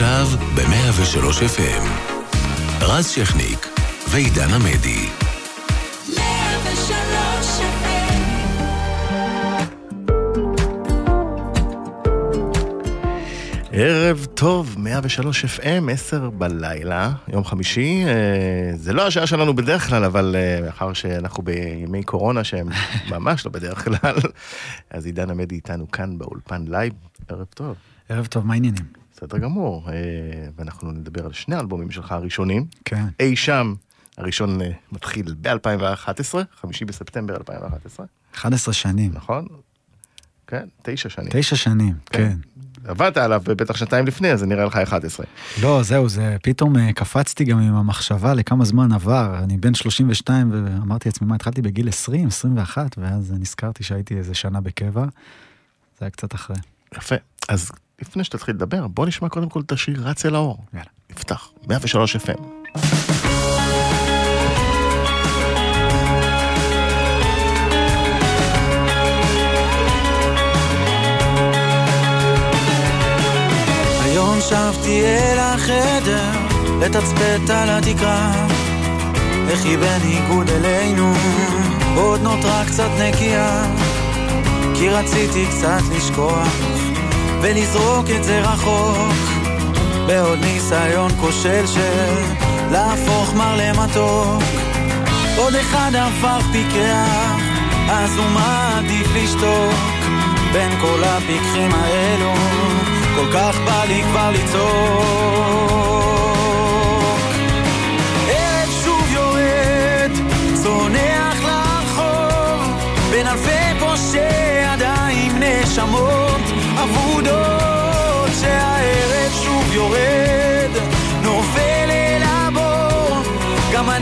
עכשיו ב-103 FM. רז שכניק ועידן עמדי. ערב טוב, 103 FM, 10 בלילה, יום חמישי. אה, זה לא השעה שלנו בדרך כלל, אבל אה, מאחר שאנחנו בימי קורונה שהם ממש לא בדרך כלל, אז עידן עמדי איתנו כאן באולפן לייב. ערב טוב. ערב טוב, מה העניינים? בסדר גמור, אה, ואנחנו נדבר על שני האלבומים שלך הראשונים. כן. אי שם, הראשון מתחיל ב-2011, חמישי בספטמבר 2011. 11 שנים. נכון? כן, תשע שנים. תשע שנים, כן. כן. עבדת עליו בטח שנתיים לפני, אז זה נראה לך 11. לא, זהו, זה פתאום אה, קפצתי גם עם המחשבה לכמה זמן עבר. אני בן 32 ואמרתי לעצמי, מה, התחלתי בגיל 20, 21, ואז נזכרתי שהייתי איזה שנה בקבע. זה היה קצת אחרי. יפה. אז לפני שתתחיל לדבר, בוא נשמע קודם כל את השיר רץ אל האור. יאללה. נפתח, 103 FM. שבתי אל החדר, לתצפת על התקרה. איך היא בניגוד אלינו, עוד נותרה קצת נקייה. כי רציתי קצת לשכוח, ולזרוק את זה רחוק. בעוד ניסיון כושל של להפוך מר למתוק. עוד אחד הפך פיקח, אז הוא מעדיף לשתוק. בין כל הפיקחים האלו כל כך בא לי כבר לצעוק.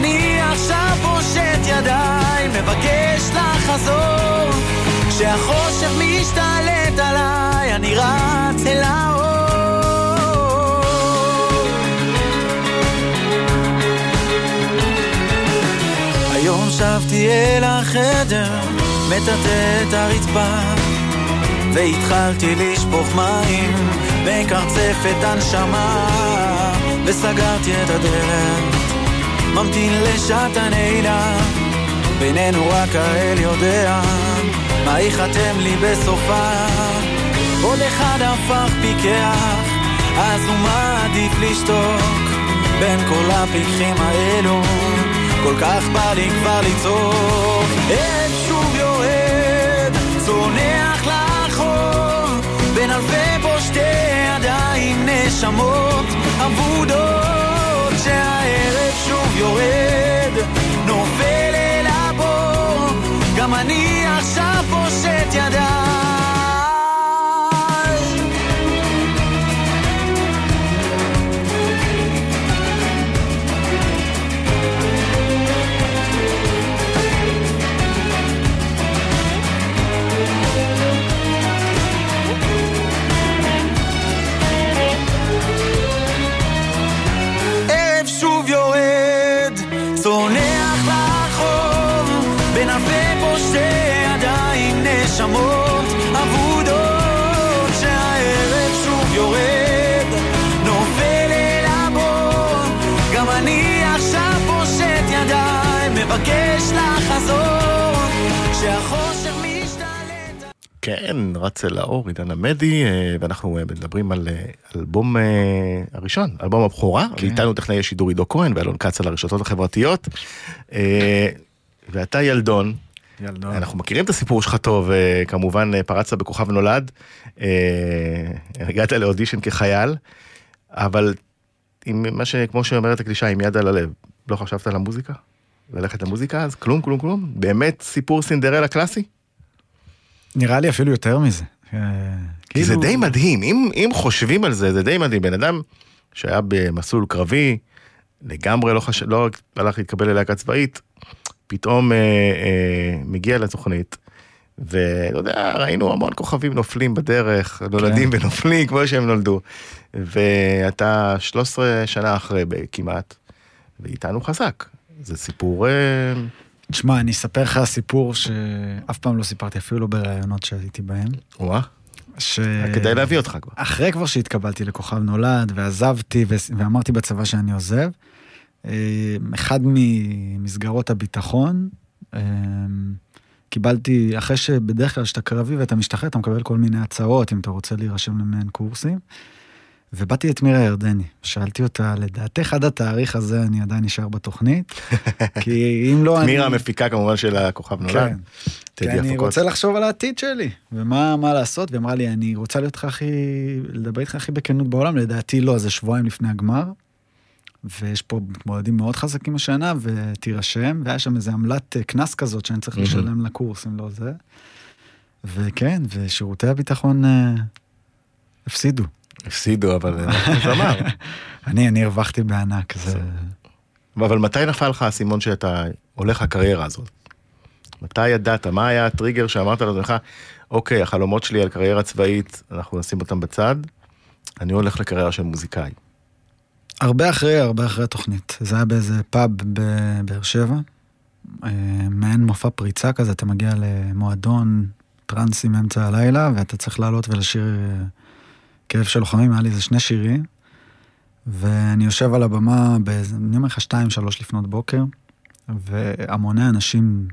אני עכשיו פושט ידיים, מבקש לחזור, כשהחושך משתלט עליי, אני רץ אל ה... שבתי אל החדר, מטאטא את הרצפה, והתחלתי לשפוך מים, מקרצף את הנשמה, וסגרתי את הדלת, ממתין לשעת הנעילה, בינינו רק האל יודע, מה ייחתם לי בסופה. כל אחד הפך פיקח, אז הוא מעדיף לשתוק, בין כל הפיקחים האלו. כל כך בא לי כבר לצעוק. עת שוב יורד, צונח לאחור, בין אלפי פושטי ידיים נשמות אבודות, שהערב יורד, נופל אל הבור, גם אני עכשיו פושט ידיים. כן, רץ אל האור, עידן עמדי, אה, ואנחנו אה, מדברים על אה, אלבום הראשון, אלבום הבכורה, כן. ואיתנו טכנאי השידור עידו כהן ואלון כץ על הרשתות החברתיות. ואתה ילדון. ילדון. אנחנו מכירים את הסיפור שלך טוב, כמובן פרצת בכוכב נולד, הגעת לאודישן כחייל, אבל עם מה ש... כמו שאומרת הקלישה, עם יד על הלב, לא חשבת על המוזיקה? ללכת למוזיקה אז? כלום, כלום, כלום? באמת סיפור סינדרלה קלאסי? נראה לי אפילו יותר מזה. אה, כי זה כאילו- די מדהים, אם, אם חושבים על זה, זה די מדהים. בן אדם שהיה במסלול קרבי, לגמרי לא, חש... לא הלך להתקבל ללהקה צבאית, פתאום אה, אה, מגיע לתוכנית, ולא יודע, ראינו המון כוכבים נופלים בדרך, נולדים כן. ונופלים כמו שהם נולדו. ואתה 13 שנה אחרי כמעט, ואיתנו חזק. זה סיפור... אה, תשמע, אני אספר לך סיפור שאף פעם לא סיפרתי, אפילו לא בראיונות שהייתי בהם. וואה. ש... כדאי להביא אותך כבר. אחרי כבר שהתקבלתי לכוכב נולד ועזבתי ו... ואמרתי בצבא שאני עוזב, אה, אחד ממסגרות הביטחון, אה, קיבלתי, אחרי שבדרך כלל כשאתה קרבי ואתה משתחרר, אתה מקבל כל מיני הצעות אם אתה רוצה להירשם למעין קורסים. ובאתי את מירה ירדני, שאלתי אותה, לדעתך עד התאריך הזה אני עדיין נשאר בתוכנית? כי אם לא, אני... מירה המפיקה כמובן של הכוכב נולד. כן. כי אני רוצה לחשוב על העתיד שלי, ומה מה לעשות, והיא אמרה לי, אני רוצה להיות לך הכי, לדבר איתך הכי בכנות בעולם, לדעתי לא, זה שבועיים לפני הגמר, ויש פה מתמודדים מאוד חזקים השנה, ותירשם, והיה שם איזה עמלת אה, קנס כזאת שאני צריך לשלם לקורס, אם לא זה. וכן, ושירותי הביטחון אה, הפסידו. הפסידו, אבל זה אמר. אני, אני הרווחתי בענק, זה... אבל מתי נפל לך האסימון שאתה הולך לקריירה הזאת? מתי ידעת? מה היה הטריגר שאמרת לעצמך, אוקיי, החלומות שלי על קריירה צבאית, אנחנו נשים אותם בצד, אני הולך לקריירה של מוזיקאי. הרבה אחרי, הרבה אחרי התוכנית. זה היה באיזה פאב בבאר שבע, אה, מעין מופע פריצה כזה, אתה מגיע למועדון טרנסים אמצע הלילה, ואתה צריך לעלות ולשיר אה, כאב של לוחמים, היה לי איזה שני שירים, ואני יושב על הבמה באיזה, אני אומר לך, שתיים, שלוש לפנות בוקר, והמוני אנשים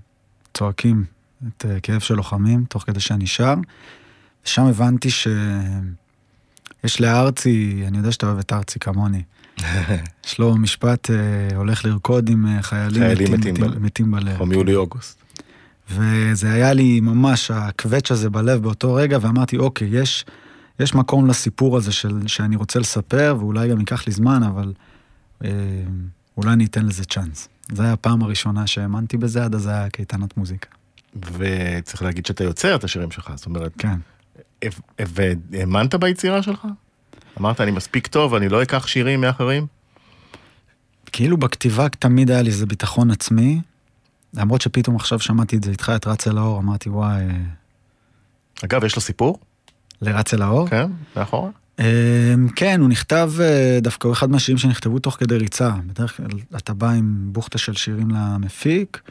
צועקים את אה, כאב של לוחמים, תוך כדי שאני שר, ושם הבנתי שיש לארצי, אני יודע שאתה אוהב את ארצי כמוני, יש לו משפט, אה, הולך לרקוד עם אה, חיילים, חיילים מתים, מתים, מתים, מתים בלב. או מיולי-אוגוסט. וזה היה לי ממש הקווץ' הזה בלב באותו רגע, ואמרתי, אוקיי, יש, יש מקום לסיפור הזה של, שאני רוצה לספר, ואולי גם ייקח לי זמן, אבל אה, אולי אני אתן לזה צ'אנס. זו הייתה הפעם הראשונה שהאמנתי בזה, עד אז היה קייטנת מוזיקה. וצריך להגיד שאתה יוצר את השירים שלך, זאת אומרת, כן. והאמנת ביצירה שלך? אמרת, אני מספיק טוב, אני לא אקח שירים מאחרים? כאילו בכתיבה תמיד היה לי איזה ביטחון עצמי, למרות שפתאום עכשיו שמעתי את זה איתך, את רץ אל האור, אמרתי, וואי... אה, אגב, יש לו סיפור? לרץ אל האור? כן, מאחורה. אמ, כן, הוא נכתב, אה, דווקא הוא אחד מהשירים שנכתבו תוך כדי ריצה. בדרך כלל אתה בא עם בוכטה של שירים למפיק,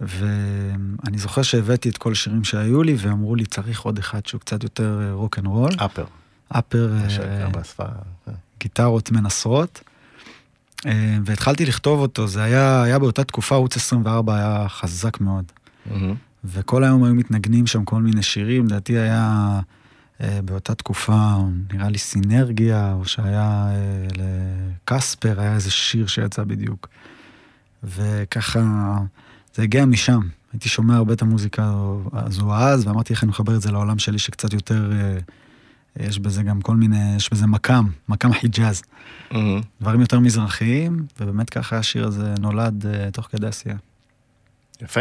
ואני זוכר שהבאתי את כל השירים שהיו לי, ואמרו לי, צריך עוד אחד שהוא קצת יותר רוק אנד רול. Upper. Upper. גיטרות מנסרות. אה, והתחלתי לכתוב אותו, זה היה, היה באותה תקופה, ערוץ 24 היה חזק מאוד. מהמם. וכל היום היו מתנגנים שם כל מיני שירים, לדעתי היה באותה תקופה, נראה לי סינרגיה, או שהיה אה, לקספר, היה איזה שיר שיצא בדיוק. וככה, זה הגיע משם. הייתי שומע הרבה את המוזיקה הזו אז, ואמרתי איך אני מחבר את זה לעולם שלי שקצת יותר, אה, יש בזה גם כל מיני, יש בזה מקאם, מקאם חיג'אז. מהמם. דברים יותר מזרחיים, ובאמת ככה השיר הזה נולד אה, תוך כדי עשייה. יפה.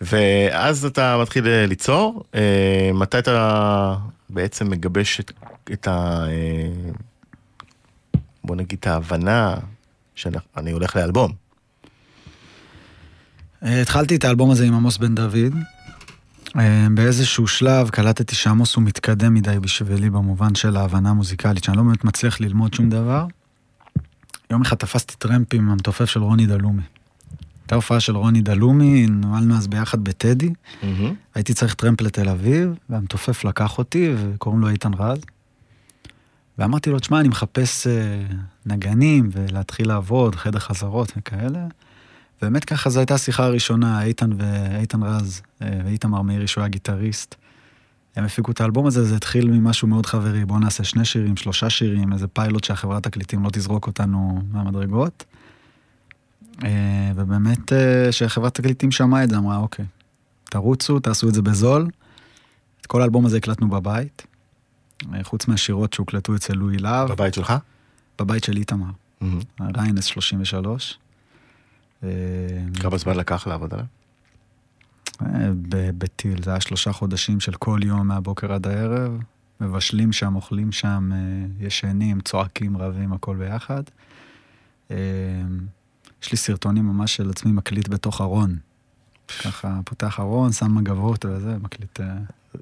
ואז אתה מתחיל אה, ליצור, אה, מתי אתה בעצם מגבש את, את ה... אה, בוא נגיד את ההבנה שאני הולך לאלבום. אה, התחלתי את האלבום הזה עם עמוס בן דוד. אה, באיזשהו שלב קלטתי שעמוס הוא מתקדם מדי בשבילי במובן של ההבנה המוזיקלית, שאני לא באמת מצליח ללמוד שום דבר. יום אחד תפסתי טרמפ עם המתופף של רוני דלומי. הייתה הופעה של רוני דלומי, נוהלנו אז ביחד בטדי. מהמם. הייתי צריך טרמפ לתל אביב, והמתופף לקח אותי, וקוראים לו איתן רז. ואמרתי לו, תשמע, אני מחפש אה, נגנים, ולהתחיל לעבוד, חדר חזרות וכאלה. באמת ככה זו הייתה השיחה הראשונה, איתן ואיתן רז, אה, ואיתמר מאירי, שהוא היה גיטריסט. הם הפיקו את האלבום הזה, זה התחיל ממשהו מאוד חברי, בואו נעשה שני שירים, שלושה שירים, איזה פיילוט שהחברת תקליטים לא תזרוק אותנו מהמדרגות. אה, ובאמת, אה, כשחברת תקליטים שמעה את זה, אמרה, אוקיי, תרוצו, תעשו את זה בזול. את כל האלבום הזה הקלטנו בבית, אה, חוץ מהשירות שהוקלטו אצל לואי להב, בבית שלך? בבית של איתמר, מהמם. ריינס 33. אה, כמה זמן לקח לעבוד עליו? אה, בטיל, זה היה שלושה חודשים של כל יום מהבוקר עד הערב, מבשלים שם, אוכלים שם, אה, ישנים, צועקים, רבים, הכל ביחד. אה, יש לי סרטונים ממש של עצמי מקליט בתוך ארון. ככה פותח ארון, שם מגבות וזה, מקליט... אה,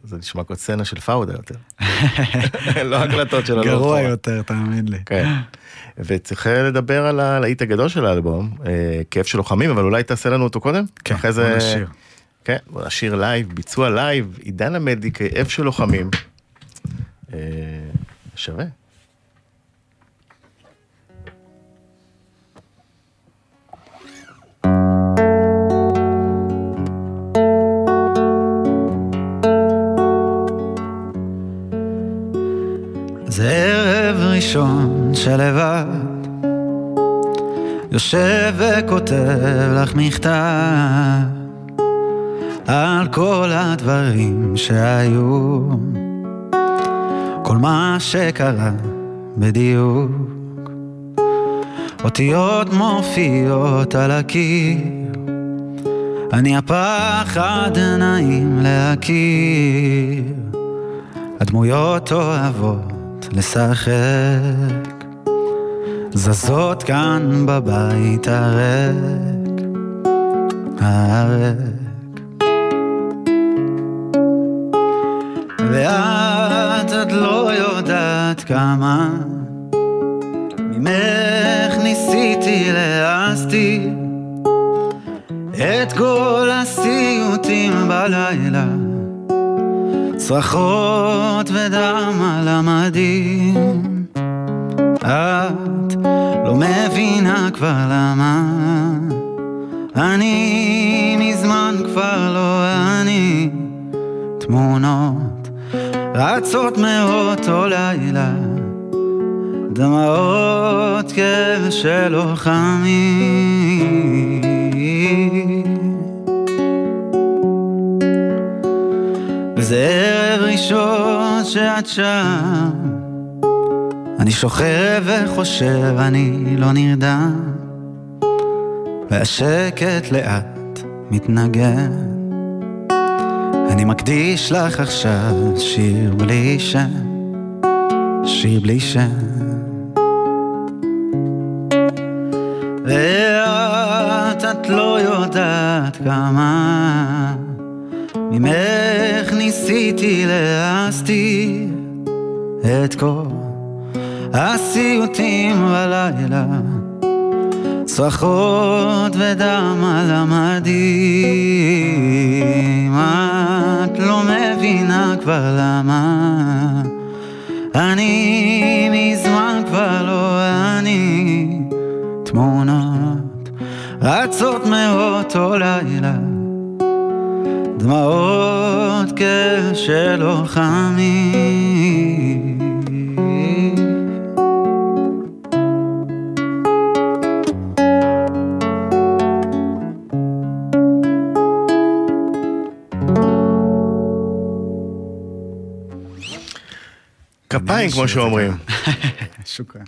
זה נשמע כמו סצנה של פאודה יותר. לא הקלטות של הלוך גרוע. יותר, תאמין לי. כן. וצריך לדבר על הלהיט הגדול של האלבום, אה, כאב של לוחמים, אבל אולי תעשה לנו אותו קודם? כן, אחרי בוא זה... נשיר. כן, בוא נשיר לייב, ביצוע לייב, עידן עמדי, כאב של לוחמים. אה, שווה. ערב ראשון שלבד. יושב וכותב לך מכתב על כל הדברים שהיו. כל מה שקרה בדיוק. אותיות מופיעות על הקיר. אני הפחד נעים להכיר. הדמויות אוהבות לשחק. זזות כאן בבית הריק. הריק. ואת עוד לא יודעת כמה. ממך ניסיתי להסתיר את כל הסיוטים בלילה. צרחות ודם על המדים. את לא מבינה כבר למה. אני מזמן כבר לא אני. תמונות רצות מאותו לילה. דמעות כאב של לוחמים. וזה ראשון שאת שם. אני שוכב וחושב, אני לא נרדם. והשקט לאט מתנגן. אני מקדיש לך עכשיו שיר בלי שם שיר בלי שם. ואת, את לא יודעת כמה ממך ניסיתי להסתיר את כל הסיוטים בלילה. צרחות ודם על המדים. את לא מבינה כבר למה אני מזמן כבר לא אני. תמונות רצות מאותו לילה דמעות כשל כפיים, כמו שאומרים. שוכרן.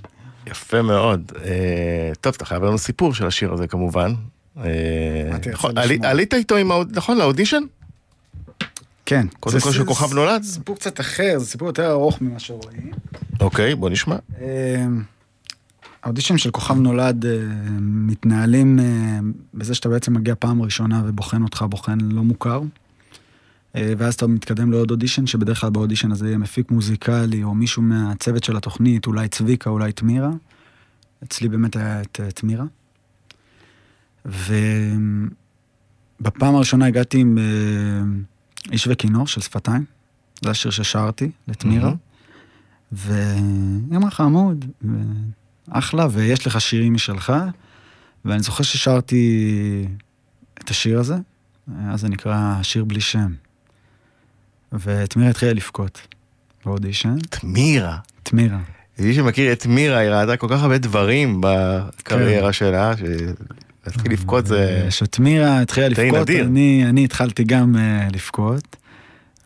יפה מאוד. אה, טוב, אתה חייב לנו סיפור של השיר הזה כמובן. אה, נכון, עלית איתו עם, האוד- נכון, לאודישן? כן. קודם זה כל של כוכב נולד? סיפור קצת אחר, זה סיפור יותר ארוך ממה שרואים. אוקיי, בוא נשמע. אה, האודישנים של כוכב נולד אה, מתנהלים אה, בזה שאתה בעצם מגיע פעם ראשונה ובוחן אותך בוחן לא מוכר. ואז אתה מתקדם לעוד אודישן, שבדרך כלל באודישן הזה יהיה מפיק מוזיקלי או מישהו מהצוות של התוכנית, אולי צביקה, אולי תמירה. אצלי באמת היה את תמירה. ובפעם הראשונה הגעתי עם אה, איש וכינור של שפתיים. זה השיר ששרתי לתמירה. מהמם. והיא אמרה חמוד, אחלה, ויש לך שירים משלך, ואני זוכר ששרתי את השיר הזה, אז זה נקרא שיר בלי שם. ותמירה התחילה לבכות באודישן, תמירה. תמירה. מי שמכיר את מירה, היא ראתה כל כך הרבה דברים בקריירה כן. שלה, שלהתחיל לבכות זה... כשתמירה התחילה די לבכות. אני, אני התחלתי גם uh, לבכות,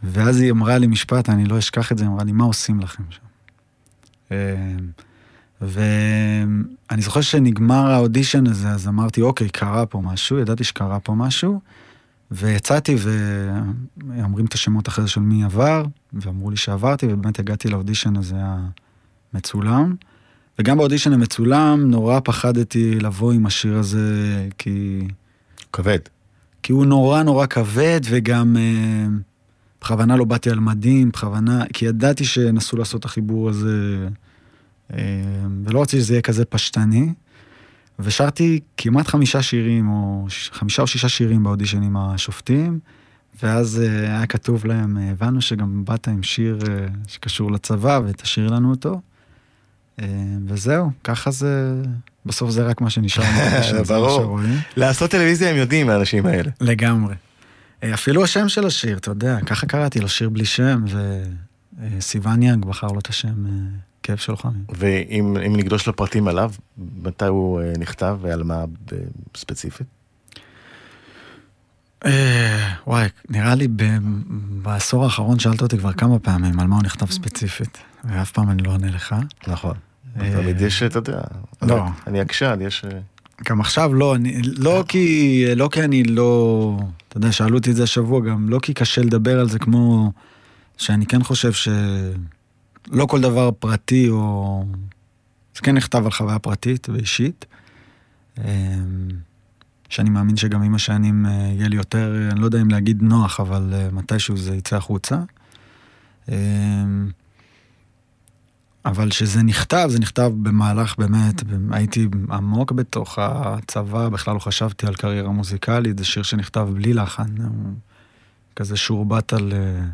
ואז היא אמרה לי משפט, אני לא אשכח את זה, היא אמרה לי, מה עושים לכם שם? אה, ואני זוכר שנגמר האודישן הזה, אז אמרתי, אוקיי, קרה פה משהו, ידעתי שקרה פה משהו, ויצאתי ואומרים את השמות אחרי זה של מי עבר, ואמרו לי שעברתי, ובאמת הגעתי לאודישן הזה המצולם. וגם באודישן המצולם נורא פחדתי לבוא עם השיר הזה, כי, כבד. כי הוא נורא נורא כבד, וגם אה, בכוונה לא באתי על מדים, בכוונה, כי ידעתי שנסו לעשות את החיבור הזה, אה, ולא רציתי שזה יהיה כזה פשטני. ושרתי כמעט חמישה שירים, או ש- חמישה או שישה שירים באודישן עם השופטים, ואז אה, היה כתוב להם, הבנו שגם באת עם שיר אה, שקשור לצבא ותשאיר לנו אותו. אה, וזהו, ככה זה, בסוף זה רק מה שנשאר ברור. לעשות טלוויזיה הם יודעים, האנשים האלה. לגמרי. אה, אפילו השם של השיר, אתה יודע, ככה קראתי לו, שיר בלי שם, וסיוון יאנג בחר לו את השם אה, כאב של לוחמים. ואם אם נגלוש לפרטים עליו, מתי הוא אה, נכתב ועל מה ספציפית? אה, וואי, נראה לי בעשור האחרון שאלת אותי כבר כמה פעמים על מה הוא נכתב ספציפית, ואף פעם אני לא עונה לך. נכון. אה, תמיד יש, אתה יודע, לא. אני עקשן, יש... אה, גם עכשיו לא, אני, לא כי, לא כי אני לא, אתה יודע, שאלו אותי את זה השבוע, גם לא כי קשה לדבר על זה כמו שאני כן חושב שלא כל דבר פרטי או... זה כן נכתב על חוויה פרטית ואישית. אמ, שאני מאמין שגם עם השנים אה, יהיה לי יותר, אה, אני לא יודע אם להגיד נוח, אבל אה, מתישהו זה יצא החוצה. אבל שזה נכתב, זה נכתב במהלך באמת, הייתי עמוק בתוך הצבא, בכלל לא חשבתי על קריירה מוזיקלית, זה שיר שנכתב בלי לחן, כזה שורבט על אה,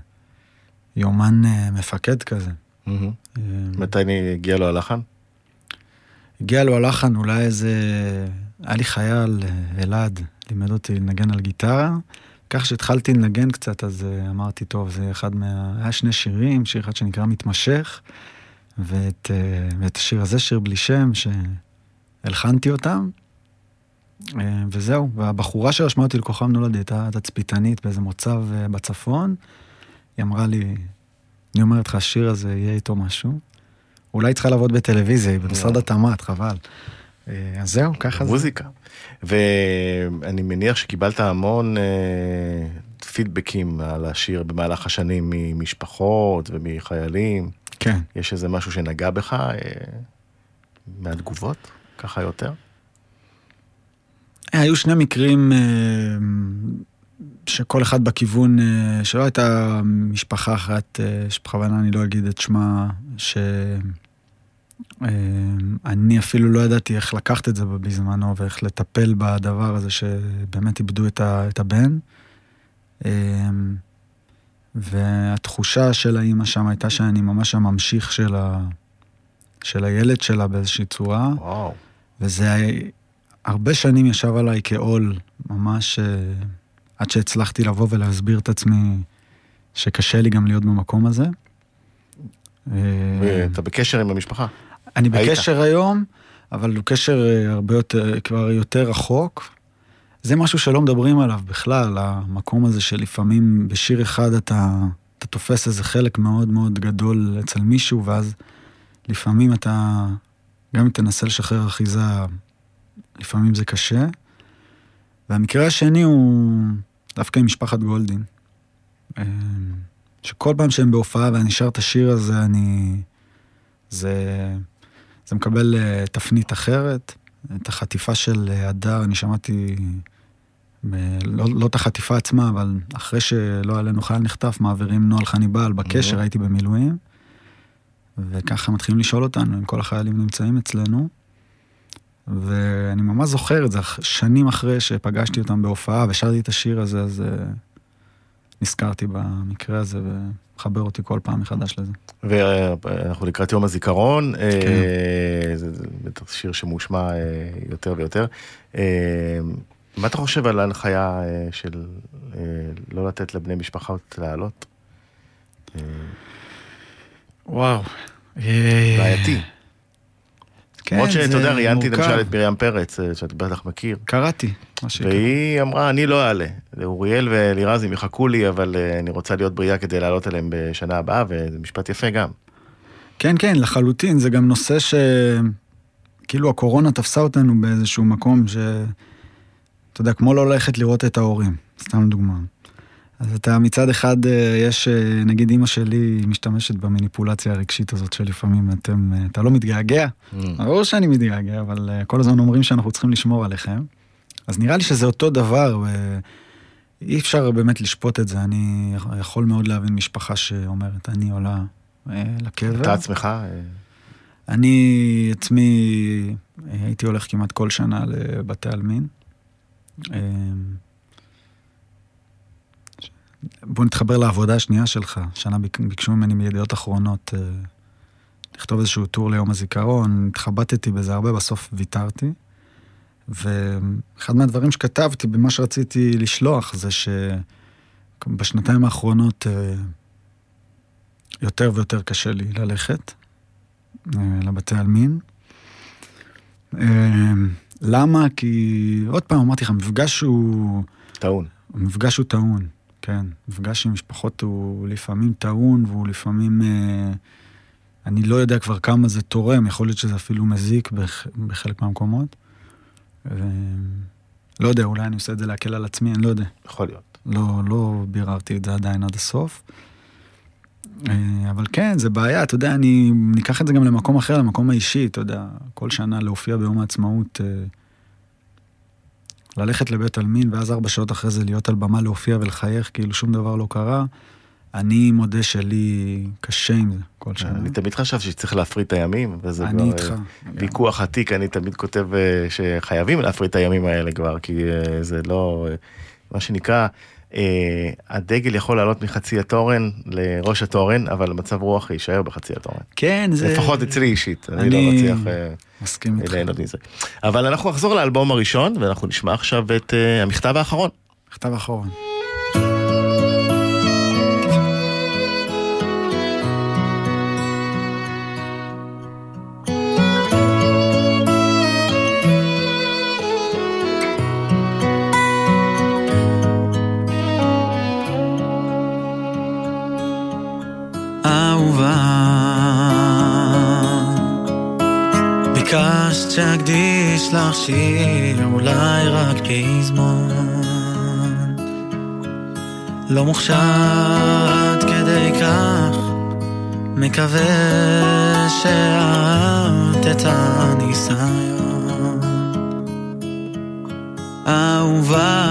יומן אה, מפקד כזה. אה, מתי הגיע לו הלחן? הגיע לו הלחן, אולי איזה... היה לי חייל, אלעד, לימד אותי לנגן על גיטרה. כך שהתחלתי לנגן קצת, אז אמרתי, טוב, זה אחד מה... היה שני שירים, שיר אחד שנקרא מתמשך, ואת, אה, ואת השיר הזה, שיר בלי שם, שהלחנתי אותם. אה, וזהו, והבחורה שרשמה אותי לכוכב נולד הייתה תצפיתנית באיזה מוצב אה, בצפון. היא אמרה לי, אני אומרת לך, השיר הזה יהיה איתו משהו. אולי צריכה לעבוד בטלוויזיה, היא במשרד התמ"ת, חבל. אז זהו, ככה זה. מוזיקה. ואני מניח שקיבלת המון פידבקים על השיר במהלך השנים ממשפחות ומחיילים. כן. יש איזה משהו שנגע בך אה, מהתגובות? ככה יותר? היו שני מקרים אה, שכל אחד בכיוון, אה, שלא הייתה משפחה אחת, אה, שבכוונה אני לא אגיד את שמה, שאני אפילו לא ידעתי איך לקחת את זה בזמנו ואיך לטפל בדבר הזה שבאמת איבדו את, ה, את הבן. והתחושה של האימא שם הייתה שאני ממש הממשיך של, ה, של הילד שלה באיזושהי צורה. וואו. וזה היה- הרבה שנים ישב עליי כעול, ממש אה, עד שהצלחתי לבוא ולהסביר את עצמי שקשה לי גם להיות במקום הזה. אה, ואתה בקשר עם המשפחה? אני היית. בקשר היום, אבל הוא קשר אה, הרבה יותר, כבר יותר רחוק. זה משהו שלא מדברים עליו בכלל, המקום הזה שלפעמים בשיר אחד אתה, אתה תופס איזה חלק מאוד מאוד גדול אצל מישהו, ואז לפעמים אתה, גם אם תנסה לשחרר אחיזה, לפעמים זה קשה. והמקרה השני הוא דווקא עם משפחת גולדין. אה, שכל פעם שהם בהופעה ואני שר את השיר הזה, אני... זה, זה מקבל אה, תפנית אחרת. את החטיפה של אה, הדר, אני שמעתי, לא, לא את החטיפה עצמה, אבל אחרי שלא עלינו חייל נחטף, מעבירים נוהל חניבעל בקשר. הייתי במילואים. וככה מתחילים לשאול אותנו אם כל החיילים נמצאים אצלנו. ואני ממש זוכר את זה, שנים אחרי שפגשתי אותם בהופעה ושרתי את השיר הזה, אז אה, נזכרתי במקרה הזה ומחבר אותי כל פעם מחדש לזה. ואנחנו לקראת יום הזיכרון, כן. אה, זה זה בטח שיר שמושמע אה, יותר ויותר. אה, מה אתה חושב על ההנחיה אה, של אה, לא לתת לבני משפחות לעלות? אה, וואו. בעייתי. כן, למרות שאתה יודע, ראיינתי. למשל את מרים פרץ, שאת בטח מכיר, קראתי, מה שקרה. והיא אמרה, אני לא אעלה. אוריאל ואלירז הם יחכו לי, אבל אני רוצה להיות בריאה כדי לעלות אליהם בשנה הבאה, וזה משפט יפה גם. כן, כן, לחלוטין, זה גם נושא ש... כאילו הקורונה תפסה אותנו באיזשהו מקום ש... אתה יודע, כמו לא ללכת לראות את ההורים, סתם דוגמה. אז אתה מצד אחד, אה, יש, אה, נגיד אימא שלי משתמשת במניפולציה הרגשית הזאת שלפעמים אתם, אה, אתה לא מתגעגע, ברור שאני מתגעגע, אבל כל הזמן אומרים שאנחנו צריכים לשמור עליכם. אז נראה לי שזה אותו דבר, ואי אפשר באמת לשפוט את זה. אני יכול מאוד להבין משפחה שאומרת, אני עולה לקבר. אתה עצמך, אני עצמי הייתי הולך כמעט כל שנה לבתי עלמין. אה, בוא נתחבר לעבודה השנייה שלך. שנה ביקשו ממני מידיעות אחרונות אה, לכתוב איזשהו טור ליום הזיכרון, התחבטתי בזה הרבה, בסוף ויתרתי. ואחד מהדברים שכתבתי במה שרציתי לשלוח זה שבשנתיים האחרונות אה, יותר ויותר קשה לי ללכת אה, לבתי עלמין. אה, למה? כי עוד פעם אמרתי לך, המפגש הוא... טעון. המפגש הוא טעון, כן. מפגש עם משפחות הוא לפעמים טעון והוא לפעמים... אני לא יודע כבר כמה זה תורם, יכול להיות שזה אפילו מזיק בח, בחלק מהמקומות. ו... לא יודע, אולי אני עושה את זה להקל על עצמי, אני לא יודע. יכול להיות. לא, לא ביררתי את זה עדיין עד הסוף. אה, אבל כן, זה בעיה, אתה יודע, אני ניקח את זה גם למקום אחר, למקום האישי, אתה יודע, כל שנה להופיע ביום העצמאות, אה, ללכת לבית עלמין, ואז ארבע שעות אחרי זה להיות על במה להופיע ולחייך, כאילו שום דבר לא קרה. אני מודה שלי קשה עם זה כל שנה. אני תמיד חשבתי שצריך להפריד את הימים, וזה כבר איתך, ויכוח עתיק, אני תמיד כותב שחייבים להפריד את הימים האלה כבר, כי זה לא, מה שנקרא, הדגל יכול לעלות מחצי התורן לראש התורן, אבל מצב רוח יישאר בחצי התורן. כן, זה... לפחות אצלי אישית, אני, אני לא מצליח מסכים איתך. ליהנות מזה. אבל אנחנו נחזור לאלבום הראשון, ואנחנו נשמע עכשיו את המכתב האחרון. המכתב האחרון. שאקדיש לך שיר, אולי רק פזמון. לא מוכשר עד כדי כך, מקווה שאהבת את הניסיון. אהובה,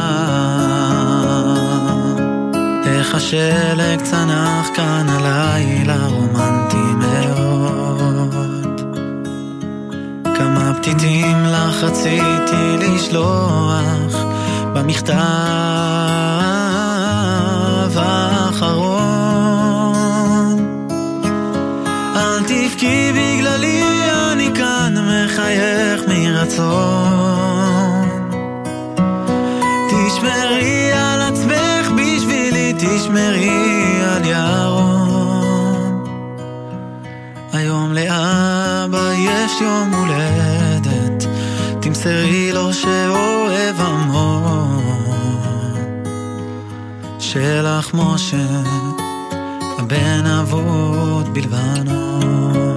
איך השלג צנח כאן הלילה רומנטי פתיתים לך רציתי לשלוח במכתב האחרון. אל תבכי בגללי, אני כאן מחייך מרצון. תשמרי על עצמך בשבילי, תשמרי על ירון. היום לאבא יש יום הולדת, תמסרי לו שאוהב המון. שלח משה, הבן אבות בלבנון.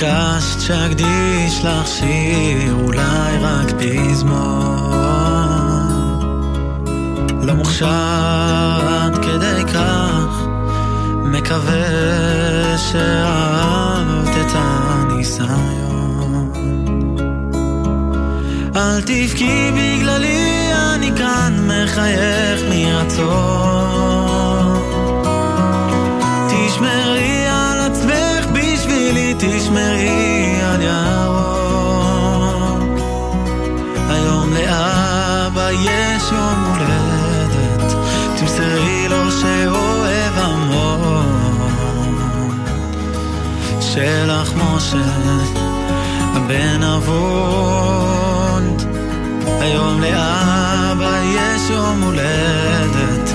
ביקשת שאקדיש לך שיר, אולי רק פזמון. לא מוכשר עד כדי כך, מקווה שאהבת את הניסיון. אל תבכי בגללי, אני כאן מחייך מרצון. תשמרי על ירון. היום לאבא יש יום הולדת, תמסרי לו שאוהב המון. שלח משה, הבן אבות. היום לאבא יש יום הולדת,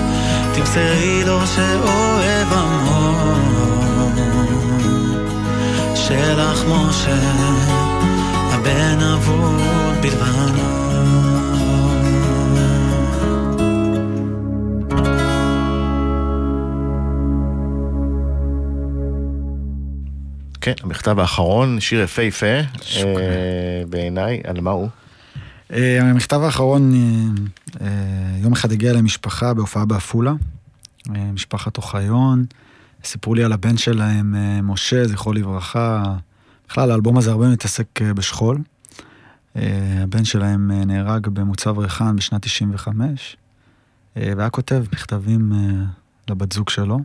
תמסרי לו שאוהב המון. שלח משה, הבן אבות בלבנון. כן, המכתב האחרון, שיר יפהפה אה, בעיניי, על מה הוא? אה, המכתב האחרון, אה, אה, יום אחד הגיע למשפחה בהופעה בעפולה, אה, משפחת אוחיון, סיפרו לי על הבן שלהם, אה, משה, זכרו לברכה. בכלל, האלבום הזה הרבה מתעסק אה, בשכול. אה, הבן שלהם נהרג במוצב ריחן בשנת 95, והיה כותב מכתבים לבת זוג שלו,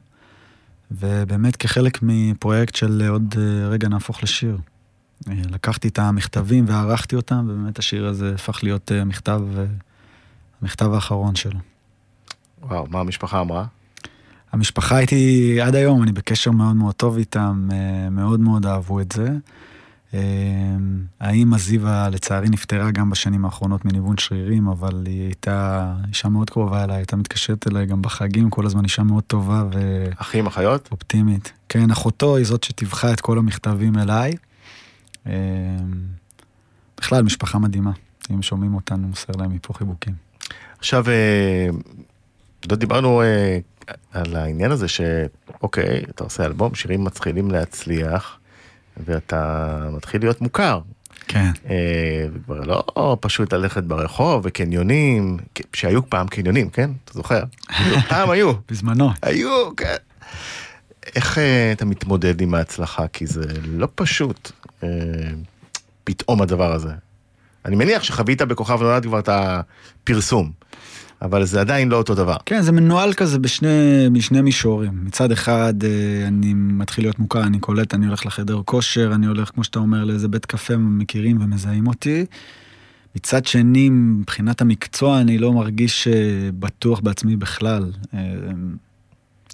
ובאמת כחלק מפרויקט של עוד רגע נהפוך לשיר. לקחתי את המכתבים וערכתי אותם, ובאמת השיר הזה הפך להיות מכתב, המכתב האחרון שלו. וואו, מה המשפחה אמרה? המשפחה איתי עד היום, אני בקשר מאוד מאוד טוב איתם, אה, מאוד מאוד אהבו את זה. אה, האמא זיווה לצערי נפטרה גם בשנים האחרונות מניוון שרירים, אבל היא הייתה אישה מאוד קרובה אליי, הייתה מתקשרת אליי גם בחגים, כל הזמן אישה מאוד טובה ו... אחים, אחיות? אופטימית. כן, אחותו היא זאת שטיווחה את כל המכתבים אליי. אה, בכלל, משפחה מדהימה. אם שומעים אותנו, מוסר להם מפה חיבוקים. עכשיו, לא דיברנו על העניין הזה שאוקיי, אתה עושה אלבום, שירים מתחילים להצליח, ואתה מתחיל להיות מוכר. כן. אה, וכבר לא פשוט ללכת ברחוב וקניונים, שהיו פעם קניונים, כן? אתה זוכר? פעם היו. בזמנו. היו, כן. איך אה, אתה מתמודד עם ההצלחה? כי זה לא פשוט אה, פתאום הדבר הזה. אני מניח שחווית בכוכב נולד כבר את הפרסום. אבל זה עדיין לא אותו דבר. כן, זה מנוהל כזה בשני, בשני מישורים. מצד אחד, אה, אני מתחיל להיות מוכר, אני קולט, אני הולך לחדר כושר, אני הולך, כמו שאתה אומר, לאיזה בית קפה, מכירים ומזהים אותי. מצד שני, מבחינת המקצוע, אני לא מרגיש אה, בטוח בעצמי בכלל. אה,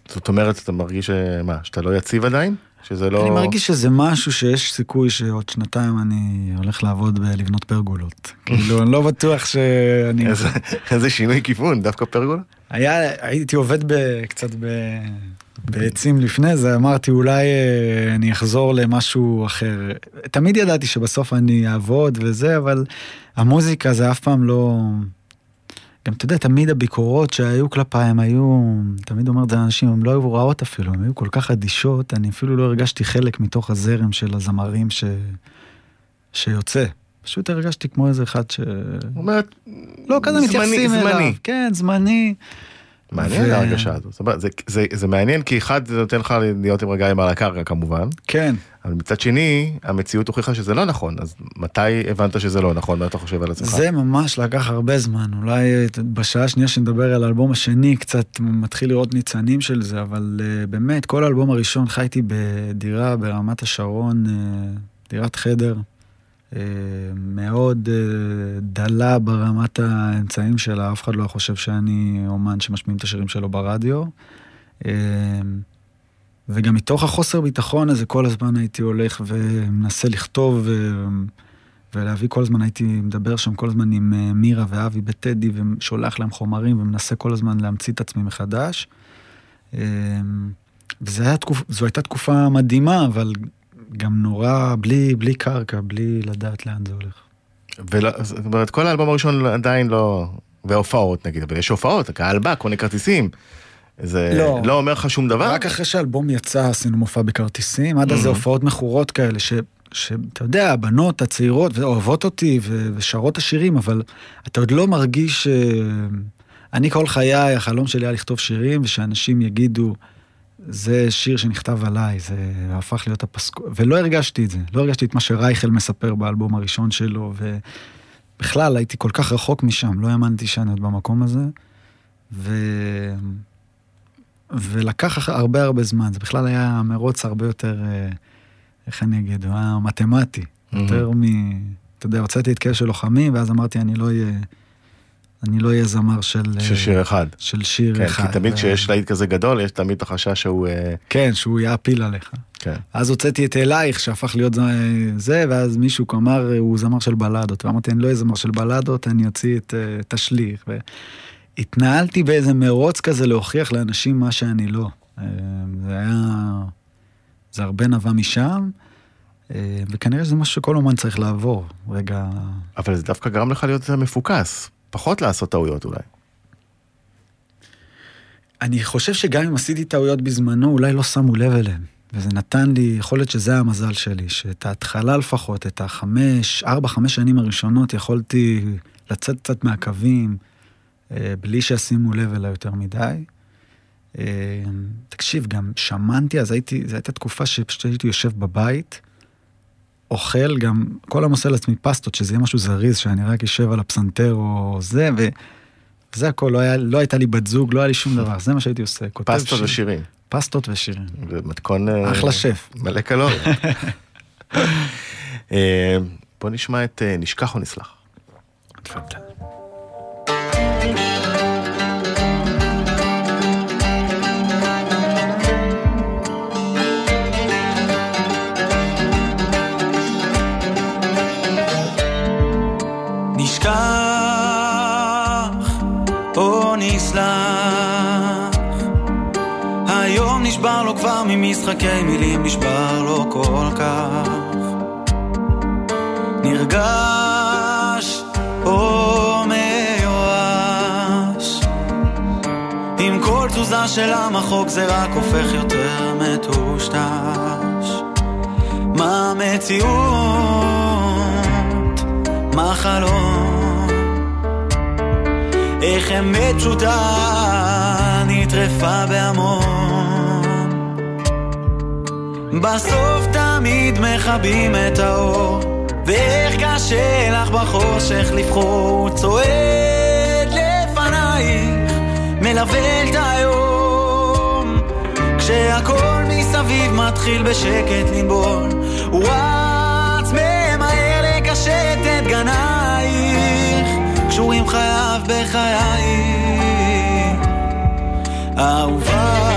זאת אומרת, אתה מרגיש שמה, שאתה לא יציב עדיין? שזה לא... אני מרגיש שזה משהו שיש סיכוי שעוד שנתיים אני הולך לעבוד בלבנות פרגולות. כאילו, אני לא בטוח שאני... איזה שינוי כיוון, דווקא פרגולה? היה, הייתי עובד קצת בעצים לפני זה, אמרתי אולי אה, אני אחזור למשהו אחר. תמיד ידעתי שבסוף אני אעבוד וזה, אבל המוזיקה זה אף פעם לא... גם אתה יודע, תמיד הביקורות שהיו כלפיי, הם היו, תמיד אומר את זה לאנשים, הם לא היו רעות אפילו, הם היו כל כך אדישות, אני אפילו לא הרגשתי חלק מתוך הזרם של הזמרים ש... שיוצא. פשוט הרגשתי כמו איזה אחד ש... אומרת, לא, כזה מתייחסים אליו. זמני. כן, זמני. מעניין ו... ההרגשה הזאת. זאת אומרת, זה, זה, זה מעניין כי אחד זה נותן לך להיות עם רגליים על הקרקע כמובן. כן. אבל מצד שני, המציאות הוכיחה שזה לא נכון, אז מתי הבנת שזה לא נכון? מה אתה חושב על עצמך? זה ממש לקח הרבה זמן, אולי בשעה השנייה שנדבר על האלבום השני, קצת מתחיל לראות ניצנים של זה, אבל uh, באמת, כל האלבום הראשון חייתי בדירה ברמת השרון, uh, דירת חדר, מאוד uh, דלה ברמת האמצעים שלה, אף אחד לא חושב שאני אומן שמשמיעים את השירים שלו ברדיו. Uh, וגם מתוך החוסר ביטחון הזה כל הזמן הייתי הולך ומנסה לכתוב ו... ולהביא כל הזמן, הייתי מדבר שם כל הזמן עם אה, מירה ואבי בטדי ושולח להם חומרים ומנסה כל הזמן להמציא את עצמי מחדש. וזו. הייתה תקופה מדהימה, אבל גם נורא בלי, בלי קרקע, בלי לדעת לאן זה הולך. ולא, זאת אומרת, כל האלבום הראשון עדיין לא... והופעות נגיד, אבל יש הופעות, הקהל בא, קונה כרטיסים. זה לא, לא אומר לך שום דבר? רק אחרי שהאלבום יצא עשינו מופע בכרטיסים, עד אז זה mm-hmm. הופעות מכורות כאלה, ש, שאתה יודע, הבנות הצעירות אוהבות אותי ושרות את השירים, אבל אתה עוד לא מרגיש... אני כל חיי, החלום שלי היה לכתוב שירים, ושאנשים יגידו, זה שיר שנכתב עליי, זה הפך להיות הפסקול, ולא הרגשתי את זה, לא הרגשתי את מה שרייכל מספר באלבום הראשון שלו, ובכלל הייתי כל כך רחוק משם, לא האמנתי שאני עוד במקום הזה, ו... ולקח הרבה הרבה זמן, זה בכלל היה מרוץ הרבה יותר, אה, איך אני אגיד, הוא היה מתמטי, mm-hmm. יותר מ... אתה יודע, הוצאתי את כאלה של לוחמים, ואז אמרתי, אני לא אהיה... אני לא אהיה זמר של... של שיר אחד. של שיר כן, אחד. כי תמיד כשיש להיט כזה גדול, יש תמיד את החשש שהוא... אה, כן, שהוא יעפיל עליך. כן. אז הוצאתי את אלייך, שהפך להיות זה, ואז מישהו אמר, הוא זמר של בלדות. ואמרתי, אני לא אהיה זמר של בלדות, אני אוציא את אה, תשליך. ו... התנהלתי באיזה מרוץ כזה להוכיח לאנשים מה שאני לא. אה, זה היה... זה הרבה נבע משם, אה, וכנראה שזה משהו שכל אומן צריך לעבור, רגע... אבל זה דווקא גרם לך להיות יותר מפוקס, פחות לעשות טעויות אולי. אני חושב שגם אם עשיתי טעויות בזמנו, אולי לא שמו לב אליהן. וזה נתן לי, יכול להיות שזה המזל שלי, שאת ההתחלה לפחות, את החמש, ארבע, חמש שנים הראשונות, יכולתי לצאת קצת מהקווים, אה, בלי שישימו לב אליי יותר מדי. אה, תקשיב, גם שמנתי, אז הייתי, זו הייתה תקופה שפשוט הייתי יושב בבית, אוכל, גם כל היום עושה לעצמי פסטות, שזה יהיה משהו זריז, שאני רק אשב על הפסנתר או זה, וזה הכל, לא, היה, לא הייתה לי בת זוג, לא היה לי שום דבר, זה מה שהייתי עושה. פסטות שיר. ושירים. פסטות ושירים. זה מתכון... אה, אחלה שף. מלא קלוריות. אה, בוא נשמע את אה, נשכח או נסלח. תפדל. כבר ממשחקי מילים נשבר לו כל כך נרגש או מיואש עם כל תזוזה של המחוק זה רק הופך יותר מטושטש מה מציאות? מה חלום? איך אמת פשוטה נטרפה בהמון בסוף תמיד מכבים את האור. ואיך קשה לך בחושך לבחור? צועד לפנייך מלווה את היום. כשהכל מסביב מתחיל בשקט לנבול רץ ממהר לקשט את גנייך. קשורים חייו אהובה אהובה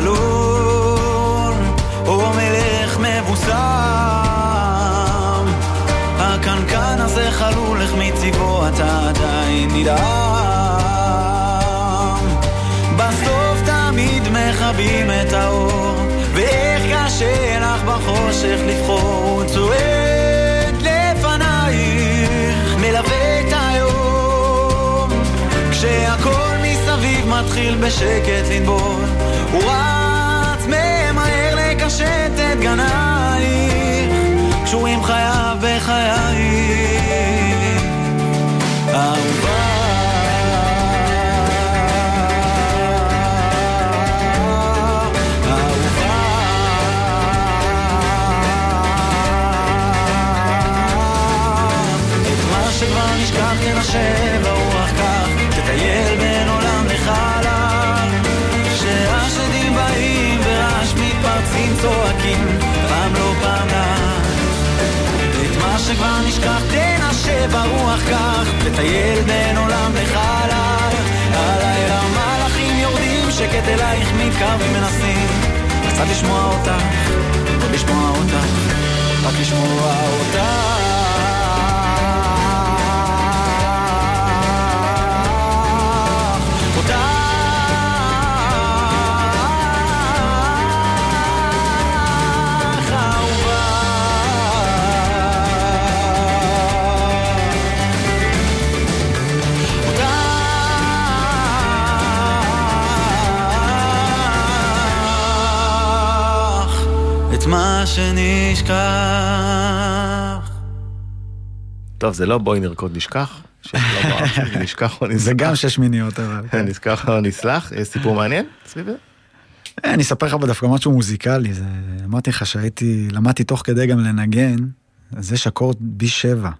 צלול או מלך מבוסם. הקנקן הזה חלול, איך מציבו אתה עדיין נדהם? בסוף תמיד מכבים את האור ואיך קשה לך בחושך לבחור מתחיל בשקט לנבול הוא רץ ממהר לקשט את גנייך קשורים חייו בחייך שכבר נשכח תנשב ברוח כך, תטייל בין עולם לחלל. הלילה מלאכים יורדים, שקט אלייך מתקרבים מנסים, קצת לשמוע אותך, לא לשמוע אותך, רק לשמוע אותך. את מה שנשכח. טוב, זה לא בואי נרקוד נשכח. נשכח או נסלח. זה גם שש מיניות, אבל... כן. נשכח או נסלח. יש סיפור מעניין סביב זה? אה, אני אספר לך דווקא משהו מוזיקלי, זה... אמרתי לך שהייתי, למדתי תוך כדי גם לנגן, אז יש אקורד בי שבע.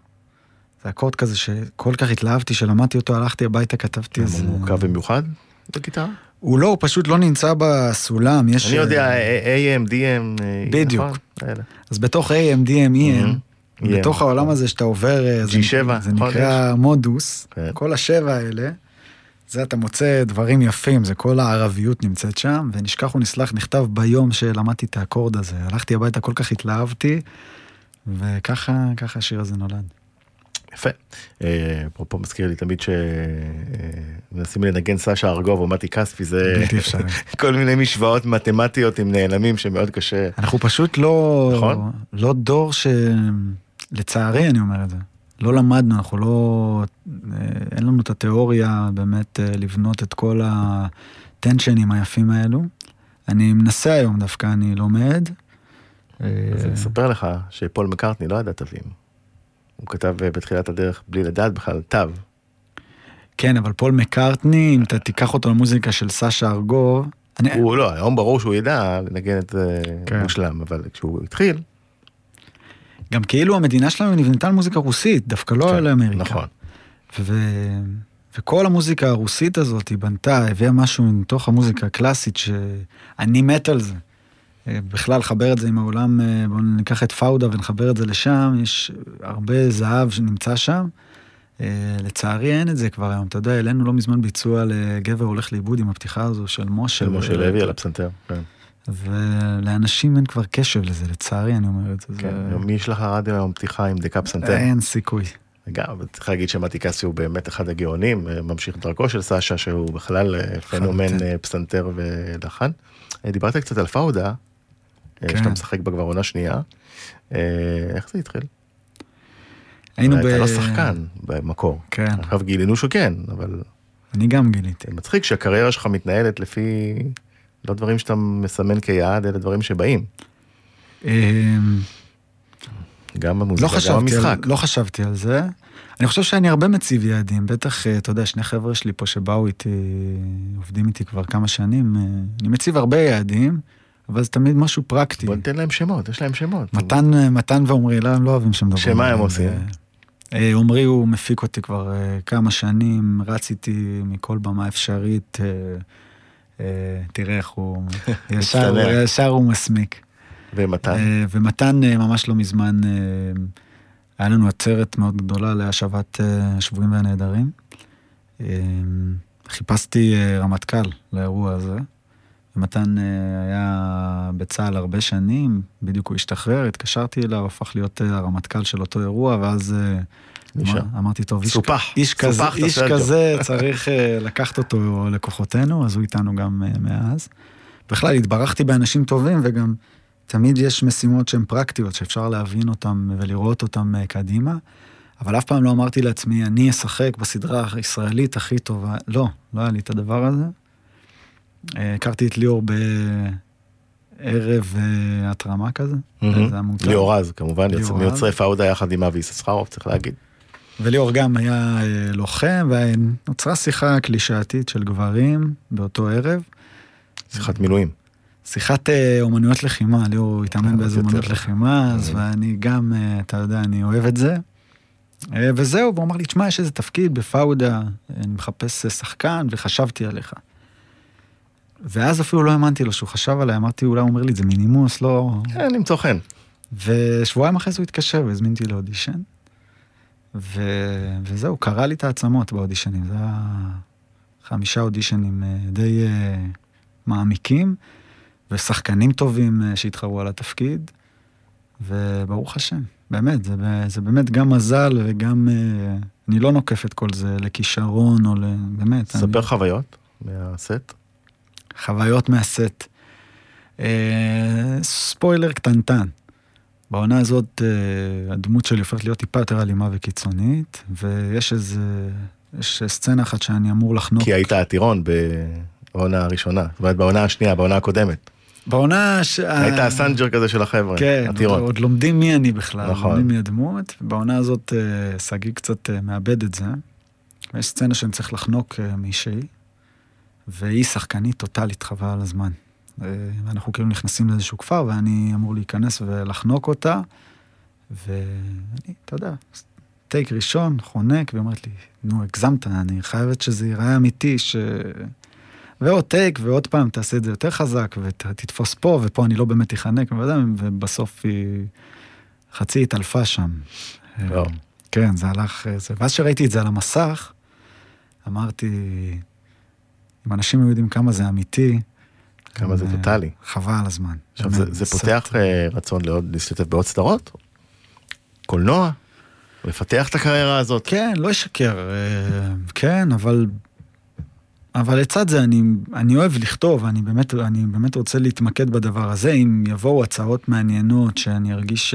זה אקורד כזה שכל כך התלהבתי שלמדתי אותו, הלכתי הביתה, כתבתי איזה... מורכב במיוחד בגיטרה? הוא לא, הוא פשוט לא נמצא בסולם, יש... אני יודע, אה, AM, DM. אה, בדיוק. נכון? האלה. אז בתוך AM, DM, EM, EM, בתוך העולם הזה שאתה עובר, אה, זה- G7, זה נכון, נקרא מודוס, כן. כל השבע האלה, זה אתה מוצא דברים יפים, זה כל הערביות נמצאת שם, ונשכח ונסלח נכתב ביום שלמדתי את האקורד הזה. הלכתי הביתה, כל כך התלהבתי, וככה ככה השיר הזה נולד. יפה. אה, אפרופו מזכיר לי תמיד שמנסים לנגן סשה ארגוב או מתי כספי, זה. כל מיני משוואות מתמטיות עם נעלמים שמאוד קשה. אנחנו פשוט לא, נכון. לא דור ש... לצערי אני אומר את זה. לא למדנו, אנחנו לא... אה, אין לנו את התיאוריה באמת אה, לבנות את כל הטנשנים היפים האלו. אני מנסה היום דווקא, אני לומד. אה, אז אני אספר לך שפול מקארטני לא ידע תווים. הוא כתב אה, בתחילת הדרך בלי לדעת בכלל תו. כן, אבל פול מקארטני, אם אתה תיקח אותו למוזיקה של סשה ארגוב, אני... הוא לא, היום ברור שהוא ידע לנגן את זה כן. מושלם, אבל כשהוא התחיל, גם כאילו המדינה שלנו נבנתה על מוזיקה רוסית, דווקא לא כן, על אמריקה. נכון. ו... וכל המוזיקה הרוסית הזאת, היא בנתה, הביאה משהו מתוך המוזיקה הקלאסית, שאני מת על זה. אה, בכלל, לחבר את זה עם העולם, אה, בואו ניקח את פאודה ונחבר את זה לשם, יש הרבה זהב שנמצא שם. אה, לצערי אין את זה כבר היום, אתה יודע, העלינו לא מזמן ביצוע לגבר הולך לאיבוד עם הפתיחה הזו של משה. של משה לוי על הפסנתר. כן. ולאנשים אין כבר קשב לזה, לצערי אני אומר את זה. כן. זה... מי יש לך רדיו היום פתיחה עם דקה פסנתר? אין סיכוי. גם, צריך להגיד שמתי קסי הוא באמת אחד הגאונים, אה, ממשיך דרכו של סשה, שהוא בכלל אה, פנומן אה, פסנתר ולחן. אה, דיברת קצת על פאודה, אה, כן. שאתה משחק בה כבר עונה שנייה. אה, איך זה התחיל? היינו ב... אתה לא שחקן במקור. כן, עכשיו גילינו שכן, אבל אני גם גיליתי. מצחיק שהקריירה שלך מתנהלת לפי לא דברים שאתה מסמן כיעד, אלא דברים שבאים. אמ, גם לא במוזיקה, גם חשבתי, במשחק. על, לא חשבתי על זה. אני חושב שאני הרבה מציב יעדים. בטח, אה, אתה יודע, שני חבר'ה שלי פה שבאו איתי, עובדים איתי כבר כמה שנים. אה, אני מציב הרבה יעדים, אבל זה תמיד משהו פרקטי. בוא ניתן להם שמות, יש להם שמות. מתן, אה, מתן ועומרי, לא, הם לא אוהבים שמדברים. שמה הם עליהם. עושים? אה, עומרי הוא מפיק אותי כבר אה, כמה שנים, רץ איתי מכל במה אפשרית. אה, אה, תראה איך הוא, ישר, מצטנע. ישר הוא מסמיק. ומתן. אה, ומתן אה, ממש לא מזמן, אה, היה לנו עצרת מאוד גדולה להשבת אה, השבויים והנעדרים. אה, חיפשתי אה, רמטכ"ל לאירוע הזה, ומתן אה, היה בצה"ל הרבה שנים, בדיוק הוא השתחרר, התקשרתי אליו, הפך להיות אה, הרמטכ"ל של אותו אירוע, ואז אה. אמר- אמרתי, טוב, איש, סופח, איש כזה, איש סרג'ו." כזה צריך לקחת אותו לכוחותינו, אז הוא איתנו גם מאז. בכלל, התברכתי באנשים טובים, וגם תמיד יש משימות שהן פרקטיות, שאפשר להבין אותן ולראות אותן קדימה, אבל אף פעם לא אמרתי לעצמי, אני אשחק בסדרה הישראלית הכי טובה. לא, לא היה לי את הדבר הזה. אה, הכרתי את ליאור בערב אה, התרמה כזה. ליאור רז, כמובן. מיוצרי פאודה יחד עם אבי יששכרוב, צריך להגיד. וליאור גם היה אה, לוחם, ונוצרה שיחה קלישאתית של גברים באותו ערב. שיחת מילואים. שיחת אומנויות לחימה, ליאור התאמן באיזה אז אומנויות. לחימה, אז. ואני גם, אתה יודע, אני אוהב את זה. וזהו, והוא אמר לי, תשמע, יש איזה תפקיד בפאודה, אני מחפש שחקן, וחשבתי עליך. ואז אפילו לא האמנתי לו שהוא חשב עליי, אמרתי, אולי הוא אומר לי, זה מינימוס, לא... כן, למצוא חן. ושבועיים אחרי זה הוא התקשר והזמין אותי לאודישן. ו... וזהו, קרע לי את העצמות באודישנים. זה היה חמישה אודישנים אה, די אה, מעמיקים, ושחקנים טובים אה, שהתחרו על התפקיד, וברוך השם, באמת, זה, זה באמת גם מזל וגם... אה, אני לא נוקף את כל זה לכישרון או ל... באמת. ספר אני... חוויות מהסט. חוויות מהסט. אה, ספוילר קטנטן. בעונה הזאת אה, הדמות שלי הופכת להיות טיפה יותר אלימה וקיצונית, ויש איזה... יש סצנה אחת שאני אמור לחנוק. כי היית הטירון בעונה הראשונה. זאת אומרת, בעונה השנייה, בעונה הקודמת. בעונה ש... היית הסנג'ר כזה של החבר'ה. כן, הטירון. עוד לומדים מי אני בכלל, נכון. לומדים מי הדמות. בעונה הזאת אה, שגיא קצת אה, מאבד את זה. יש סצנה שאני צריך לחנוק אה, מישהי, והיא שחקנית טוטאלית חבל על הזמן. אה, ואנחנו כאילו נכנסים לאיזשהו כפר, ואני אמור להיכנס ולחנוק אותה, ואני, אתה יודע, טייק ראשון, חונק, והיא אומרת לי, נו, הגזמת, אני חייבת שזה ייראה אמיתי, ש... ועוד טייק, ועוד פעם תעשה את זה יותר חזק, ותתפוס פה, ופה אני לא באמת אחנק, ובסוף היא חצי התעלפה שם. כן, זה הלך... זה... ואז שראיתי את זה על המסך, אמרתי, אם אנשים היו יודעים כמה זה אמיתי, כמה זה אה, טוטאלי. חבל על הזמן. עכשיו, זה- זה פותח אה, רצון לעוד להשתתף בעוד סדרות? קולנוע? לפתח את הקריירה הזאת. כן, לא אשקר, אה, כן, אבל... אבל לצד זה אני, אני אוהב לכתוב, אני באמת, אני באמת רוצה להתמקד בדבר הזה, אם יבואו הצעות מעניינות שאני ארגיש.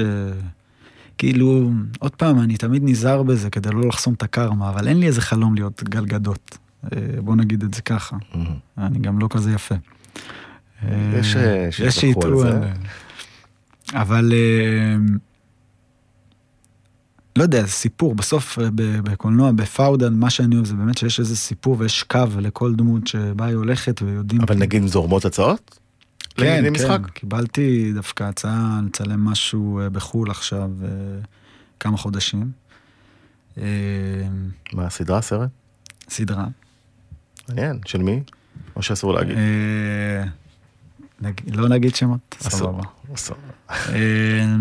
כאילו, עוד פעם, אני תמיד נזהר בזה כדי לא לחסום את הקרמה, אבל אין לי איזה חלום להיות גלגדות. אה, בוא נגיד את זה ככה. אני גם לא כזה יפה. יש אה, שיתבחרו על זה. אבל אה, לא יודע, סיפור. בסוף אה, בקולנוע, בפאודן, מה שאני אוהב זה באמת שיש איזה סיפור ויש קו לכל דמות שבה היא הולכת ויודעים... אבל נגיד זורמות הצעות? כן? כן, קיבלתי דווקא הצעה לצלם משהו אה, בחו"ל עכשיו, אה, כמה חודשים. אה, מה, סדרה, סרט? סדרה. מעניין, של מי? או שאסור להגיד? אה, לא נגיד שמות. סבבה. אה,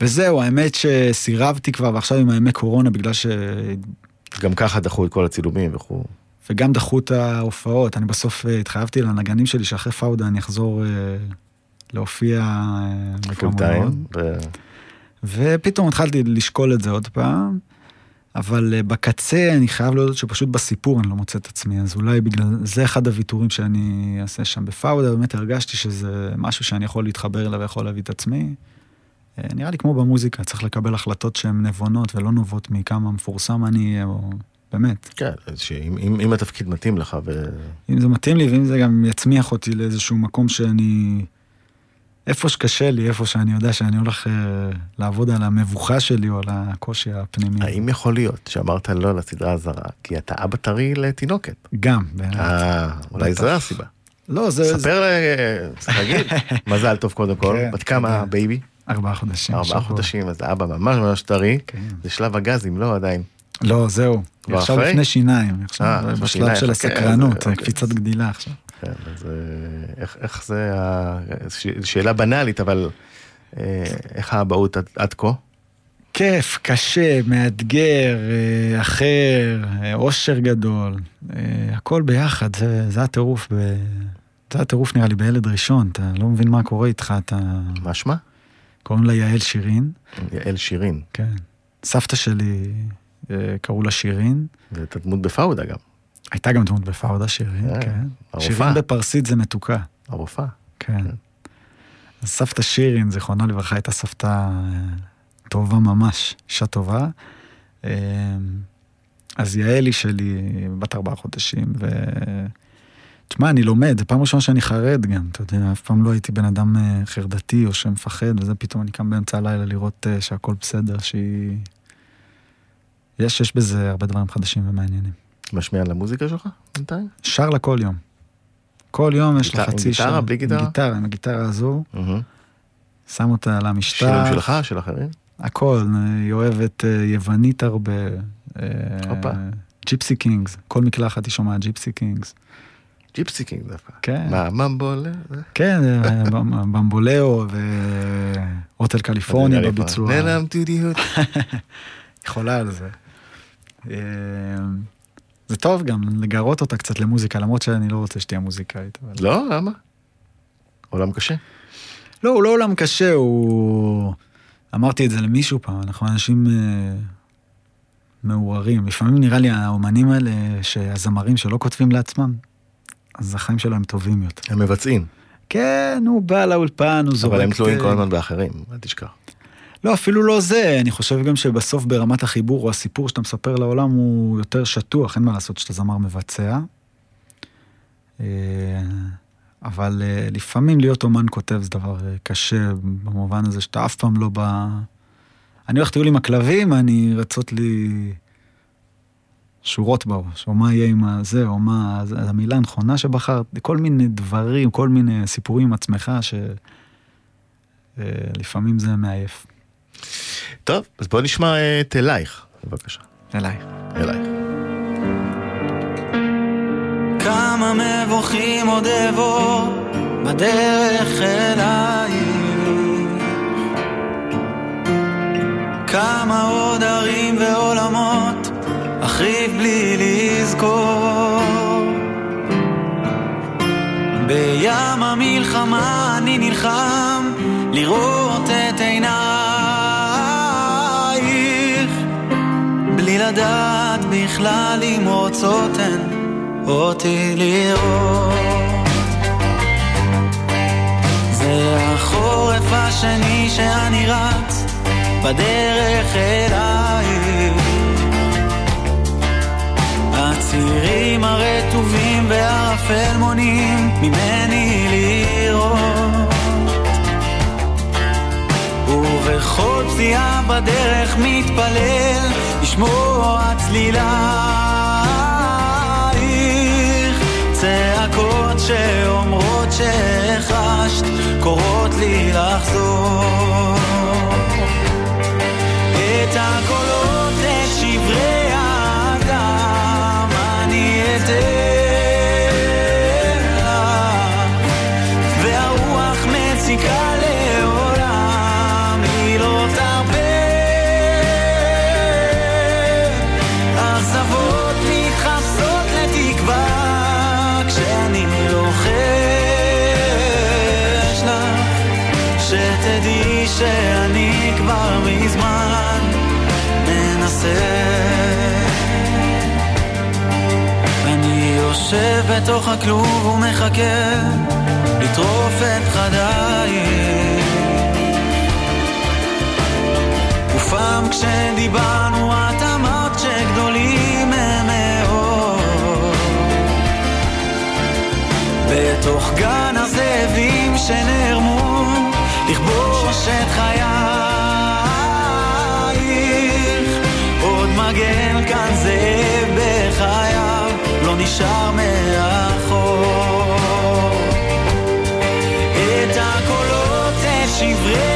וזהו, האמת שסירבתי כבר, ועכשיו עם הימי קורונה, בגלל ש... גם ככה דחו את כל הצילומים וכו'. וגם דחו את ההופעות. אני בסוף אה, התחייבתי לנגנים שלי שאחרי פאודה אני אחזור להופיע פול טיים. ו- ופתאום התחלתי לשקול את זה עוד פעם, אבל אה, בקצה אני חייב להודות שפשוט בסיפור אני לא מוצא את עצמי, אז אולי בגלל זה אחד הוויתורים שאני אעשה שם בפאודה, באמת הרגשתי שזה משהו שאני יכול להתחבר אליו ויכול להביא את עצמי. אה, נראה לי כמו במוזיקה, צריך לקבל החלטות שהן נבונות ולא נובעות מכמה מפורסם אני אהיה, או באמת. כן, שאם אם- אם התפקיד מתאים לך ו... אם זה מתאים לי ואם זה גם יצמיח אותי לאיזשהו מקום שאני... איפה שקשה לי, איפה שאני יודע שאני הולך אה, לעבוד על המבוכה שלי או על הקושי הפנימי. האם יכול להיות שאמרת לא לסדרה הזרה, כי אתה אבא טרי לתינוקת? גם, באמת. אה, אולי. זו הסיבה. לא, זה... ספר, צריך להגיד, מזל טוב קודם כל, כן, בת כמה תודה. הבייבי? ארבעה חודשים. ארבעה. חודשים, אז אבא ממש ממש טרי, כן. זה שלב הגזים, לא עדיין. לא, זהו. עכשיו? לפני שיניים, עכשיו אה, בשלב של חכה, הסקרנות, אוקיי. קפיצת גדילה עכשיו. כן, אז אה, איך- איך זה, ש- שאלה בנאלית, אבל אה, איך האבהות עד- עד כה? כיף, קשה, מאתגר, אה, אחר, אושר גדול, הכל ביחד, זה, זה הטירוף, ב... זה הטירוף נראה לי בילד ראשון, אתה לא מבין מה קורה איתך, אתה... מה שמה? קוראים לה יעל שירין, יעל שירין, כן. סבתא שלי, קראו לה שירין, ואת הדמות בפאודה גם, הייתה גם דמות בפאודה שירין, אה, כן. שירין בפרסית זה מתוקה, הרופאה. כן. אז סבתא שירין, זיכרונה לברכה, הייתה סבתא אה, טובה ממש, אישה טובה. אה, אז יעלי שלי, בת ארבעה חודשים, ו... תשמע, אני לומד, זו פעם ראשונה שאני חרד גם, אתה יודע, אף פעם לא הייתי בן אדם חרדתי או שמפחד, וזה פתאום אני קם באמצע הלילה לראות שהכל בסדר, שהיא... יש, יש בזה הרבה דברים חדשים ומעניינים. משמיע על המוזיקה שלך בינתיים? שר לה כל יום. כל יום יש לה גיטרה- עם חצי גיטרה? שעה. בלי גיטרה? עם גיטרה, עם הגיטרה הזו. שם אותה על המשטח. שירים שלך, של אחרים? הכל, היא אוהבת אה, יוונית הרבה. אה, הופה. ג'יפסי קינגס, כל מקלחת היא שומעת ג'יפסי קינגס. ג'יפסי קינג דווקא. כן. מה, ממבול? זה? כן, אה, במבולאו והוטל קליפורניה בביצוע. נעלמתי דיוט. יכולה על זה. אה, זה טוב גם לגרות אותה קצת למוזיקה, למרות שאני לא רוצה שתהיה מוזיקאית. אבל... לא, למה? עולם קשה. לא, הוא לא עולם קשה, הוא... אמרתי את זה למישהו פעם, אנחנו אנשים אה, מעורערים. לפעמים נראה לי האומנים האלה, שהזמרים שלא כותבים לעצמם, אז החיים שלהם טובים יותר. הם מבצעים, כן, הוא בא לאולפן, הוא זורק... אבל הם תלויים תה. כל הזמן באחרים, אל תשכח. לא, אפילו לא זה, אני חושב גם שבסוף ברמת החיבור או הסיפור שאתה מספר לעולם הוא יותר שטוח, אין מה לעשות שאתה זמר מבצע. אה, אבל אה, לפעמים להיות אומן כותב זה דבר אה, קשה, במובן הזה שאתה אף פעם לא בא... אני הולך לטיול עם הכלבים, אני רצות לי שורות בראש, או מה יהיה עם הזה, או מה... המילה הנכונה שבחרת, כל מיני דברים, כל מיני סיפורים עם עצמך, שלפעמים זה מעייף. טוב, אז בוא נשמע את אלייך, בבקשה. אליי. אלייך. כמה מבוכים עוד אבוא בדרך אלייך כמה עוד ערים ועולמות אחריב בלי לזכור בים המלחמה אני נלחם לראות את עינייך בלי לדעת בכלל אם רוצות הן אותי לראות. זה החורף השני שאני רץ בדרך אלייך. הצירים הרטובים והערפל מונים ממני לראות. ובכל פסיעה בדרך מתפלל לשמוע צלילייך. צעקות שאומרות שהחשת קוראות לי לחזור. את הקולות, יושב בתוך הכלוב ומחכה לטרוף את חדייך. ופעם כשדיברנו את אמרת שגדולים הם מאוד. בתוך גן הזאבים שנערמו לכבוש את חייך נשאר מאחור. את הקולות, שברי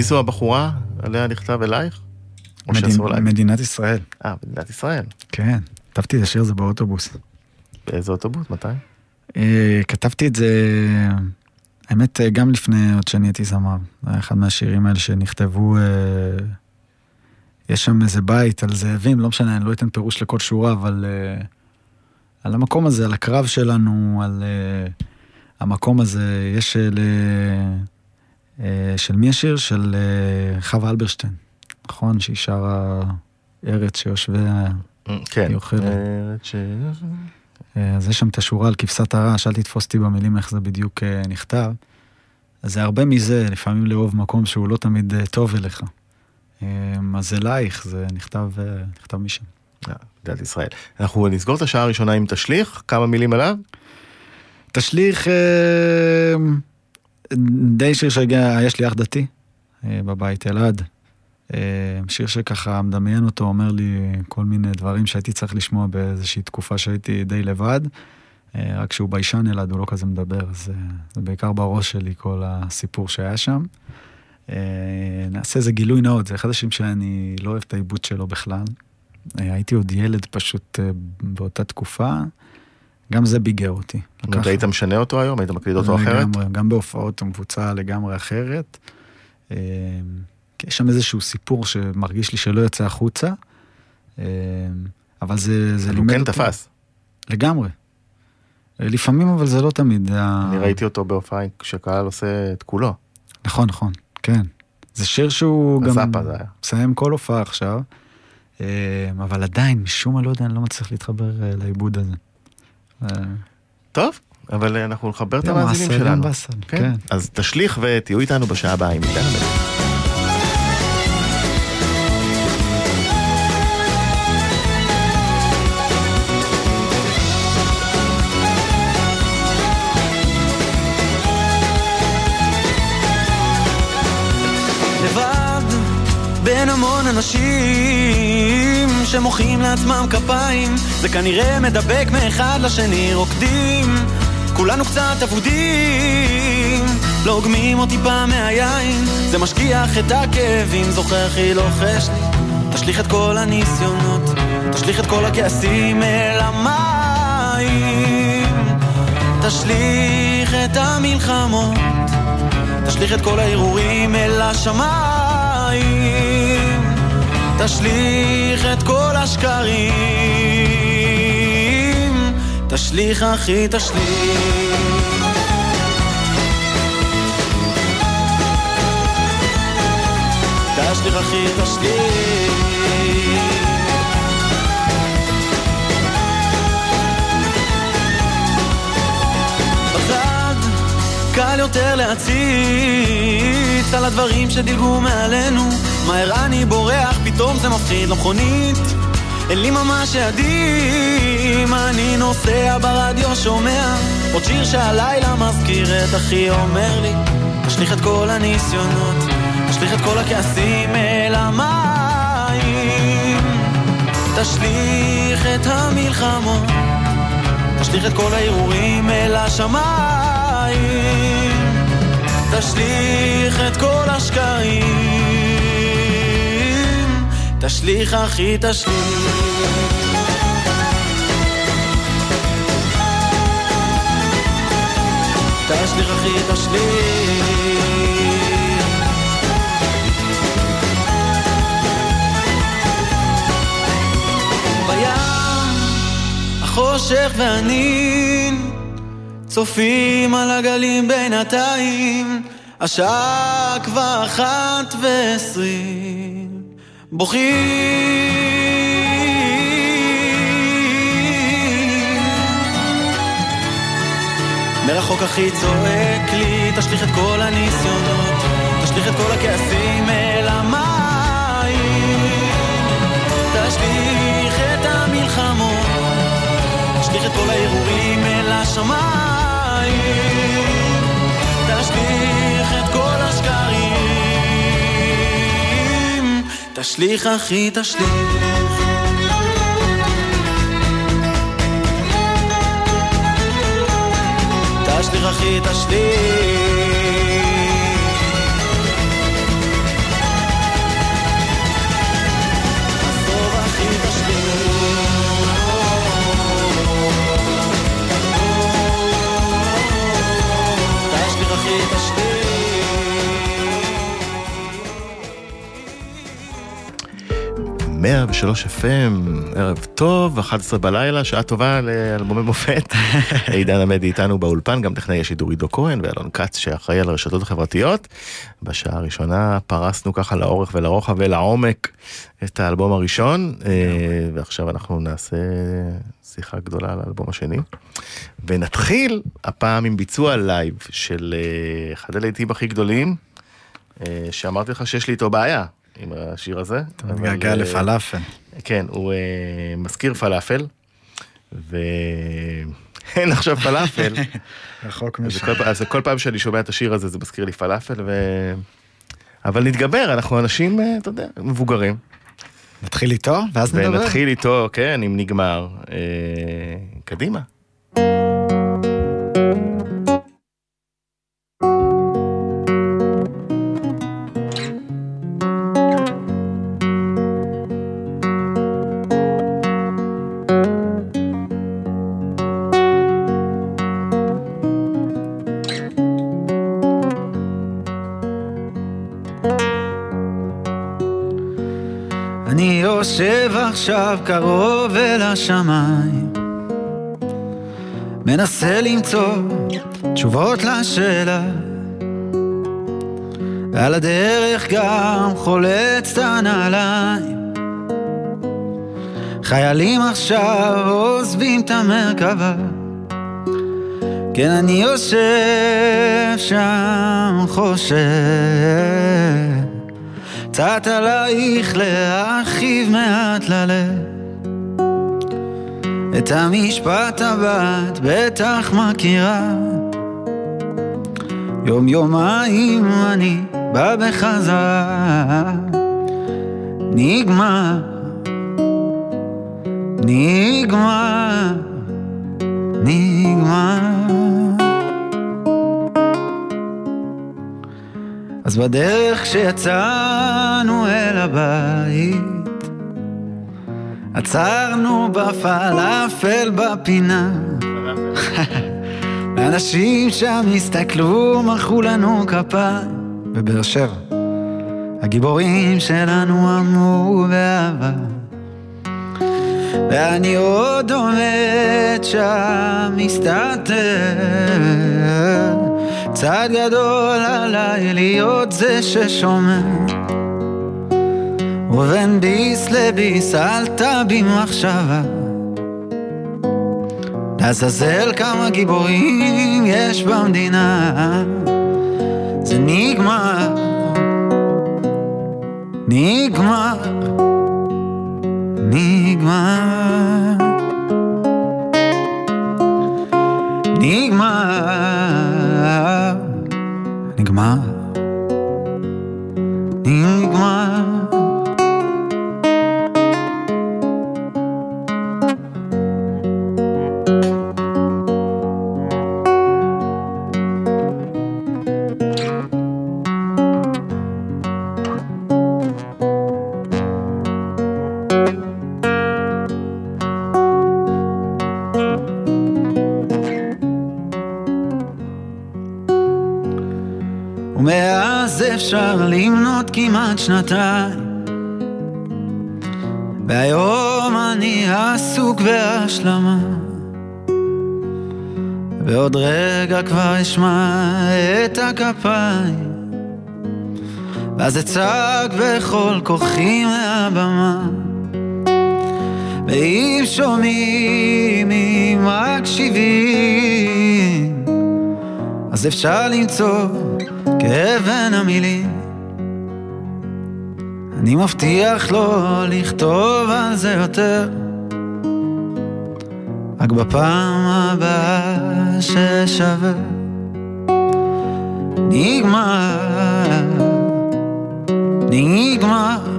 מי, זו הבחורה עליה נכתב אלייך? או אלייך? מדינת ישראל. אה, מדינת ישראל. כן, כתבתי את השיר הזה באוטובוס. באיזה אוטובוס? מתי? אה, כתבתי את זה, האמת, אה, גם לפני עוד שאני הייתי זמר. זה היה אחד מהשירים האלה שנכתבו, אה, יש שם איזה בית על זאבים, לא משנה, אני לא אתן פירוש לכל שורה, אבל אה, על המקום הזה, על הקרב שלנו, על אה, המקום הזה, יש של... אה, אה, של מי השיר? של אה, חווה אלברשטיין, נכון? שהיא שרה ארץ שיושביה כן. היא אוכלת. ארץ ש- אה, אז יש שם את השורה על כבשת הרש, אל תתפוס אותי במילים איך זה בדיוק אה, נכתב. אז זה הרבה מזה, לפעמים לאהוב מקום שהוא לא תמיד אה, טוב אליך. אה, אז אלייך, זה נכתב, אה, נכתב משם. אה, מדינת ישראל. אנחנו נסגור את השעה הראשונה עם תשליך, כמה מילים עליו? תשליך, אה, די שיר שהגיע, יש לי אח דתי אה, בבית, אלעד. שיר שככה מדמיין אותו, אומר לי כל מיני דברים שהייתי צריך לשמוע באיזושהי תקופה שהייתי די לבד. רק כשהוא ביישן אלעד הוא לא כזה מדבר, אז זה בעיקר בראש שלי כל הסיפור שהיה שם. נעשה איזה גילוי נאות, זה אחד השירים שאני לא אוהב את העיבוד שלו בכלל. הייתי עוד ילד פשוט באותה תקופה. גם זה ביגר אותי. לקח... היית משנה אותו היום? היית מקליד אותו אחרת? לגמרי, גם בהופעות הוא מבוצע לגמרי אחרת. אה, יש שם איזשהו סיפור שמרגיש לי שלא יוצא החוצה, אה, אבל זה, זה לימד אותי. הוא כן תפס. לגמרי. אה, לפעמים, אבל זה לא תמיד. אני ראיתי אותו בהופעה כשקהל עושה את כולו. נכון, נכון, כן. זה שיר שהוא גם מסיים כל הופעה עכשיו, אבל עדיין, משום מה, לא יודע, אני לא מצליח להתחבר לעיבוד הזה. טוב, אבל אנחנו נחבר את המאזינים שלנו. כן. כן. אז תשליך ותהיו איתנו בשעה הבאה עם עידן המלך. בין המון אנשים שמוחאים לעצמם כפיים. זה כנראה מדבק מאחד לשני רוקדים. כולנו קצת אבודים. לוגמים אותי פעם מהיין. זה משכיח את הכאבים זוכר הכי לוחש לי תשליך את כל הניסיונות תשליך את כל הכעסים אל המים. תשליך את המלחמות תשליך את כל ההרהורים אל השמיים תשליך את כל השקרים, תשליך אחי תשליך. תשליך אחי תשליך. בצד קל יותר להציץ על הדברים שדילגו מעלינו מהר אני בורח, פתאום זה מפחיד למכונית אין לי ממש יעדים, אני נוסע ברדיו שומע עוד שיר שהלילה מזכיר את אחי אומר לי תשליך את כל הניסיונות, תשליך את כל הכעסים אל המים. תשליך את המלחמות, תשליך את כל הערעורים אל השמיים. תשליך את כל השקעים תשליך אחי תשליך תשליך. אחי החושך והנין צופים על הגלים בינתיים השעה כבר אחת ועשרים בוכים. מרחוק אחי צועק לי, תשליך את כל הניסיונות, תשליך את כל הכעסים אל המים, תשליך את המלחמות, תשליך את כל ההרהורים אל השמיים, תשליך אחי תשליך. תשליך אחי תשליך מאה ושלוש FM, ערב טוב, 11 בלילה, שעה טובה לאלבומי מופת. עידן עמדי איתנו באולפן, גם טכנאי השידור עידו כהן ואלון כץ שאחראי על הרשתות החברתיות. בשעה הראשונה פרסנו ככה לאורך ולרוחב ולעומק את האלבום הראשון, אה, ועכשיו אנחנו נעשה שיחה גדולה על האלבום השני. ונתחיל הפעם עם ביצוע לייב של אה, אחד הלהיטים הכי גדולים, אה, שאמרתי לך שיש לי איתו בעיה. עם השיר הזה. אתה מתגעגע לפלאפל. כן, הוא uh, מזכיר פלאפל, ואין עכשיו פלאפל. רחוק משם. אז כל פעם שאני שומע את השיר הזה זה מזכיר לי פלאפל, ו... אבל נתגבר, אנחנו אנשים, אה, אתה יודע, מבוגרים. נתחיל איתו, ואז נדבר. ונתחיל איתו, כן, אם נגמר. אה, קדימה. עכשיו קרוב אל השמיים מנסה למצוא תשובות לשאלה. ועל הדרך גם חולץ את הנעליים. חיילים עכשיו עוזבים את המרכבה. כן, אני יושב שם חושב קצת עלייך להרחיב מעט ללב. את המשפט הבא את בטח מכירה. יום יומיים אני בא בחזרה. נגמר. נגמר. נגמר אז בדרך כשיצאנו אל הבית עצרנו בפלאפל בפינה. האנשים שם הסתכלו, מחאו לנו כפיים. בבאר שבע. הגיבורים שלנו אמרו באהבה ואני עוד עומד שם מסתתר צעד גדול עליי להיות זה ששומע ובין ביס לביס אל תביט מחשבה. לעזאזל כמה גיבורים יש במדינה. זה נגמר. נגמר. נגמר. נגמר נגמר. כמעט שנתיים. והיום אני עסוק בהשלמה. ועוד רגע כבר אשמע את הכפיים. ואז אצעק בכל כוחי מהבמה. ואם שומעים, אם מקשיבים אז אפשר למצוא כאבן המילים אני מבטיח לא לכתוב על זה יותר. רק בפעם הבאה ששווה. נגמר. נגמר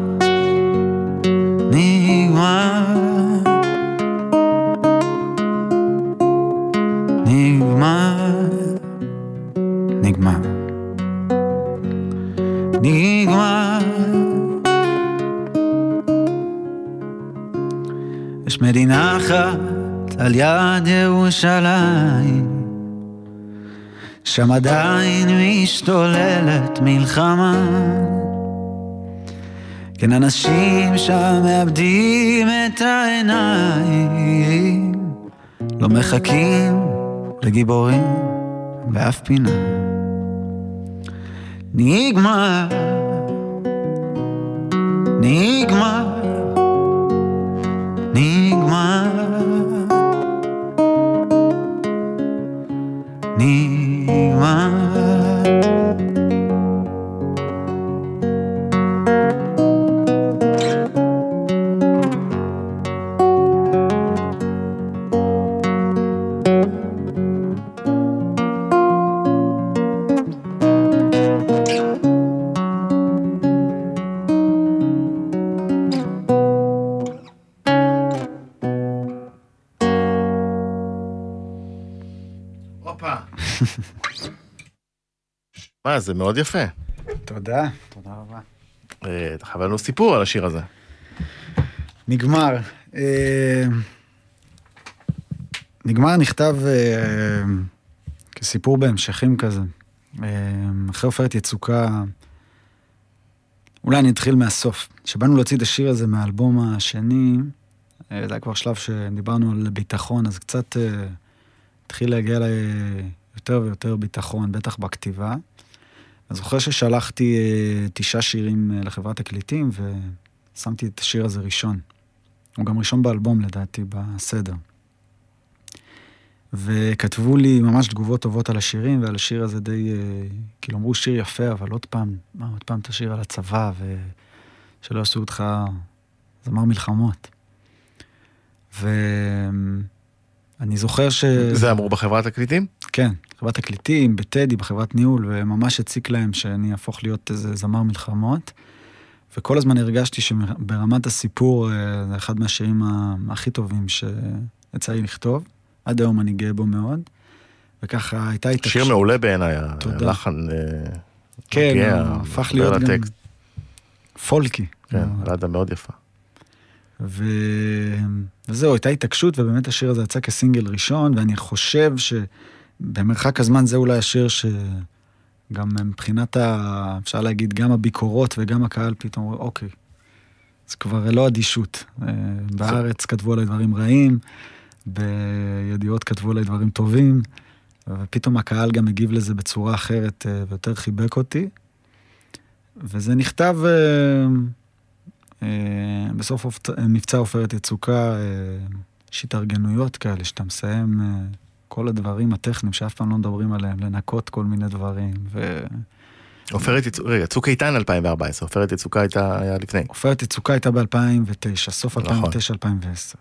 על יד ירושלים, שם עדיין משתוללת מלחמה. כן, אנשים שם מאבדים את העיניים, לא מחכים לגיבורים באף פינה. נגמר, נגמר, נגמר, נגמר. מה, זה מאוד יפה. תודה, תודה רבה. אה, אתה חייב לנו סיפור על השיר הזה. נגמר. אה, נגמר נכתב אה, כסיפור בהמשכים כזה. אה, אחרי עופרת יצוקה, אולי אני אתחיל מהסוף. כשבאנו להוציא את השיר הזה מהאלבום השני, אה, זה היה כבר שלב שדיברנו על ביטחון, אז קצת אה, התחיל להגיע לי יותר ויותר ביטחון, בטח בכתיבה. אני זוכר ששלחתי אה, תשעה שירים אה, לחברת תקליטים, ושמתי את השיר הזה ראשון. הוא גם ראשון באלבום לדעתי, בסדר. וכתבו לי ממש תגובות טובות על השירים, ועל השיר הזה די, אה, כאילו אמרו שיר יפה, אבל עוד פעם, מה, עוד פעם תשיר על הצבא, ושלא יעשו אותך זמר מלחמות. ואני זוכר ש... זה אמרו בחברת תקליטים? כן, חברת תקליטים, בטדי, בחברת ניהול, וממש הציק להם שאני אהפוך להיות איזה זמר מלחמות. וכל הזמן הרגשתי שברמת הסיפור אה, זה אחד מהשירים הכי טובים שיצא לי לכתוב. עד היום אני גאה בו מאוד. וככה הייתה התעקשות. שיר מעולה בעיניי. הלחן אה, כן, מגיע, הפך להיות גם לטקסט. פולקי. כן, בלדה מאוד יפה. ו... וזהו, הייתה התעקשות, ובאמת השיר הזה יצא כסינגל ראשון, ואני חושב שבמרחק הזמן זה אולי השיר שגם מבחינת, ה... אפשר להגיד, גם הביקורות וגם הקהל פתאום אומרים, אוקיי, זה כבר לא אדישות. אה, בארץ כתבו עליי דברים רעים, בידיעות כתבו עליי דברים טובים, ופתאום הקהל גם הגיב לזה בצורה אחרת אה, ויותר חיבק אותי. וזה נכתב... אה, אה, בסוף אופ- מבצע עופרת יצוקה, אה, יש התארגנויות כאלה שאתה מסיים אה, כל הדברים הטכניים שאף פעם לא מדברים עליהם, לנקות כל מיני דברים. עופרת יצוקה, רגע, צוק איתן 2014, עופרת יצוקה הייתה, היה לפני. ועופרת יצוקה הייתה ב-2009, סוף נכון. 2009-2010.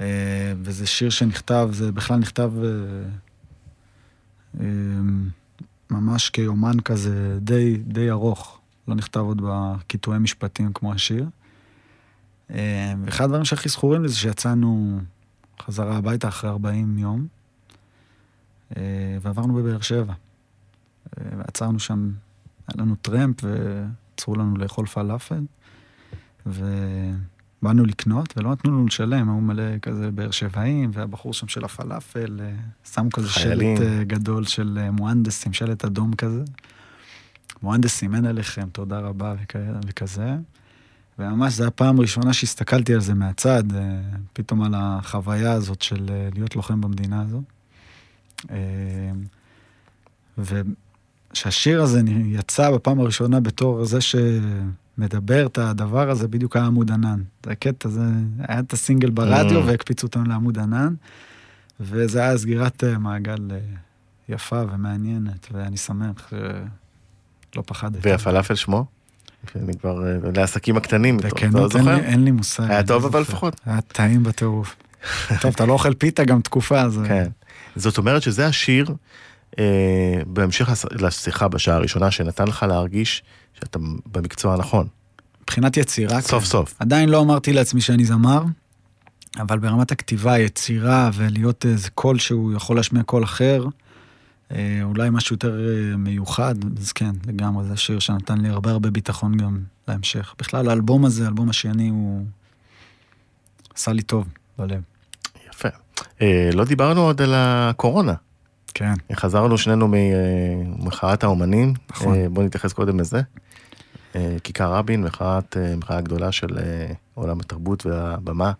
אה, וזה שיר שנכתב, זה בכלל נכתב אה, אה, ממש כיומן כזה די, די ארוך. לא נכתב עוד בקיטועי משפטים כמו השיר. ואחד הדברים שהכי זכורים לי זה שיצאנו חזרה הביתה אחרי 40 יום, ועברנו בבאר שבע. אה, ועצרנו שם, היה לנו טרמפ ועצרו לנו לאכול פלאפל, ובאנו לקנות, ולא נתנו לנו לשלם, היו מלא כזה באר שבעים, והבחור שם של הפלאפל, אה, שם כזה חיילים. שלט אה, גדול של אה, מוהנדסים, שלט אדום כזה. מוהנדסים, אין עליכם, תודה רבה וכזה. וממש זו הפעם הראשונה שהסתכלתי על זה מהצד, אה, פתאום על החוויה הזאת של אה, להיות לוחם במדינה הזו. אה, וכשהשיר הזה יצא בפעם הראשונה בתור זה שמדבר את הדבר הזה, בדיוק היה עמוד ענן. זה הקטע, זה היה את הסינגל ברדיו Mm. והקפיצו אותנו לעמוד ענן, וזה היה סגירת אה, מעגל אה, יפה ומעניינת, ואני שמח שלא פחדתי. והפלאפל שמו? אני כבר, אה, לעסקים הקטנים, אתה אין זוכר? אין לי מושג. היה טוב לא אבל. לפחות. היה טעים בטירוף. טוב, אתה לא אוכל פיתה גם תקופה, אז... כן. זאת אומרת שזה השיר, אה, בהמשך לשיחה בשעה הראשונה, שנתן לך להרגיש שאתה במקצוע הנכון. מבחינת יצירה, סוף כן. סוף. עדיין לא אמרתי לעצמי שאני זמר, אבל ברמת הכתיבה, יצירה ולהיות איזה קול שהוא יכול להשמיע קול אחר, אה, אולי משהו יותר אה, מיוחד, אז כן, לגמרי, זה שיר שנתן לי הרבה הרבה ביטחון גם להמשך. בכלל, האלבום הזה, האלבום השני, הוא עשה לי טוב בלב. אה, לא דיברנו עוד על הקורונה. כן. חזרנו שנינו ממחאת האומנים. נכון. אה, בוא נתייחס קודם לזה. אה, כיכר רבין, מחאת, אה, מחאה גדולה של אה, עולם התרבות והבמה,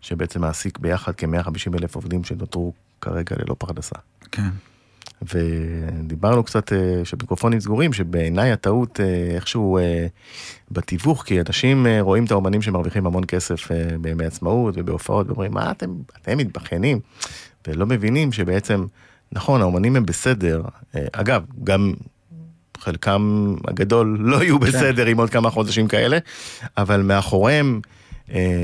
שבעצם מעסיק ביחד כ-150 אלף עובדים שנותרו כרגע ללא פרנסה. כן. ודיברנו קצת, אה, שמיקרופונים סגורים, שבעיניי הטעות אה, איכשהו אה, בתיווך, כי אנשים רואים את האומנים שמרוויחים המון כסף בימי עצמאות ובהופעות, ואומרים, מה אתם, אתם מתבכיינים? ולא מבינים שבעצם, נכון, האומנים הם בסדר. אגב, גם חלקם הגדול לא יהיו בסדר עם עוד כמה חודשים כאלה, אבל מאחוריהם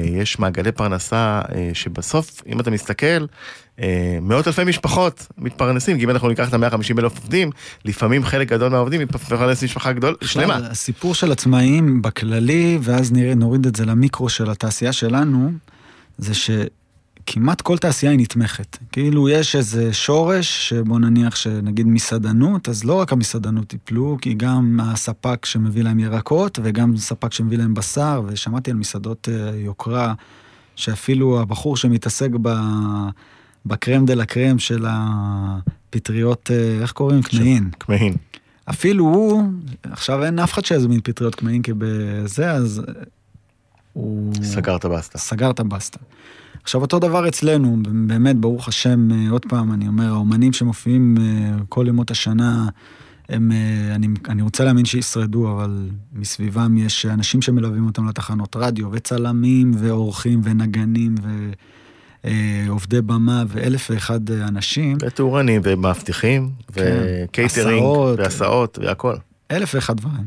יש מעגלי פרנסה אה, שבסוף, אם אתה מסתכל, אה, מאות אלפי משפחות מתפרנסים, כי אם אנחנו ניקח את ה-150 אלף עובדים, לפעמים חלק גדול מהעובדים מפרנס משפחה גדול, שלמה. הסיפור של עצמאים בכללי, ואז נוריד את זה למיקרו של התעשייה שלנו, זה כמעט כל תעשייה היא נתמכת. כאילו יש איזה שורש, שבוא נניח שנגיד מסעדנות, אז לא רק המסעדנות טיפלו, כי גם הספק שמביא להם ירקות, וגם ספק שמביא להם בשר, ושמעתי על מסעדות אה, יוקרה, שאפילו הבחור שמתעסק ב... בקרם דה לה קרם של הפטריות, אה, איך קוראים? קמעין. קמעין. אפילו הוא, עכשיו אין אף אחד שיזמין פטריות קמעין כבזה, אז הוא... סגר את הבסטה. סגר את הבסטה. עכשיו, אותו דבר אצלנו, באמת, ברוך השם, אה, עוד פעם, אני אומר, האומנים שמופיעים אה, כל ימות השנה, הם, אה, אני, אני רוצה להאמין שישרדו, אבל מסביבם יש אנשים שמלווים אותם לתחנות רדיו, וצלמים, ועורכים, ונגנים, ועובדי במה, ואלף ואחד אנשים. ותאורנים, ומאבטחים, כן, וקייטרינג, הסעות, והסעות, והכל. אלף ואחד דברים.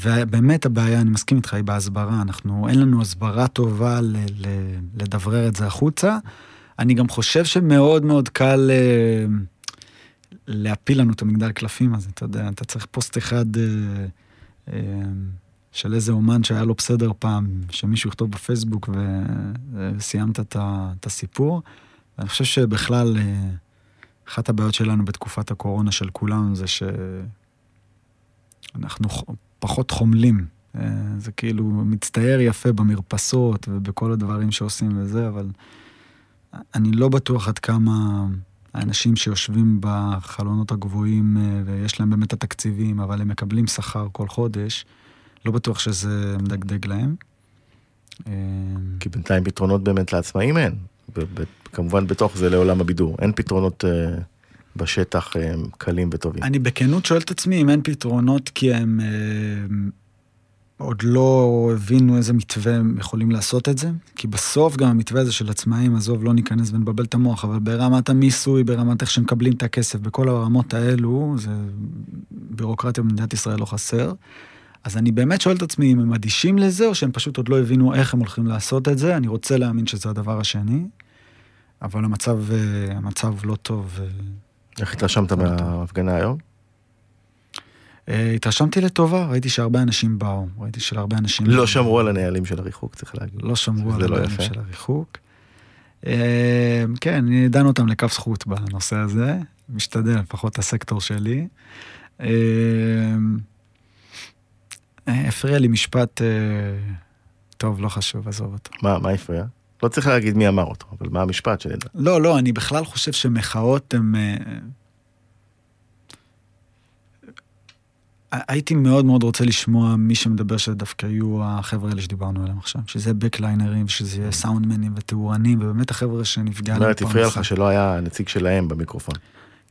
ובאמת הבעיה, אני מסכים איתך, היא בהסברה. אנחנו, אין לנו הסברה טובה ל, ל, לדברר את זה החוצה. אני גם חושב שמאוד מאוד קל אה, להפיל לנו את המגדל קלפים הזה, אתה יודע, אתה צריך פוסט אחד אה, אה, של איזה אומן שהיה לו בסדר פעם, שמישהו יכתוב בפייסבוק וסיימת את, את הסיפור. ואני חושב שבכלל, אה, אחת הבעיות שלנו בתקופת הקורונה של כולנו זה ש... אנחנו פחות חומלים. אה, זה כאילו מצטייר יפה במרפסות ובכל הדברים שעושים וזה, אבל אני לא בטוח עד כמה האנשים שיושבים בחלונות הגבוהים אה, ויש להם באמת התקציבים, אבל הם מקבלים שכר כל חודש, לא בטוח שזה מדגדג להם. אה, כי בינתיים פתרונות באמת לעצמאים אין. כמובן בתוך זה לעולם הבידור. אין פתרונות בשטח הם קלים וטובים. אני בכנות שואל את עצמי אם אין פתרונות כי הם אה, עוד לא הבינו איזה מתווה הם יכולים לעשות את זה. כי בסוף גם המתווה הזה של עצמאים, עזוב, לא ניכנס ונבלבל את המוח, אבל ברמת המיסוי, ברמת איך שמקבלים את הכסף, בכל הרמות האלו, זה בירוקרטיה במדינת ישראל לא חסר. אז אני באמת שואל את עצמי אם הם אדישים לזה, או שהם פשוט עוד לא הבינו איך הם הולכים לעשות את זה. אני רוצה להאמין שזה הדבר השני, אבל המצב, אה, המצב לא טוב. איך התרשמת מההפגנה היום? אה, התרשמתי לטובה, ראיתי שהרבה אנשים באו, ראיתי שלהרבה אנשים... לא שמרו על הנהלים של הריחוק, צריך להגיד. לא שמרו על לא הנהלים של הריחוק. אה, כן, דן אותם לכף זכות בנושא הזה, משתדל, לפחות הסקטור שלי. אה, הפריע לי משפט, טוב, לא חשוב, עזוב אותו. מה, מה הפריע? לא צריך להגיד מי אמר אותו, אבל מה המשפט שנדע. לא, לא, אני בכלל חושב שמחאות הן... אה, הייתי מאוד מאוד רוצה לשמוע מי שמדבר שדווקא יהיו החבר'ה האלה שדיברנו עליהם עכשיו, שזה בקליינרים, שזה יהיה סאונדמנים וטהורנים, ובאמת החבר'ה שנפגע להם אומרת, הפריע לך שלא היה נציג שלהם במיקרופון.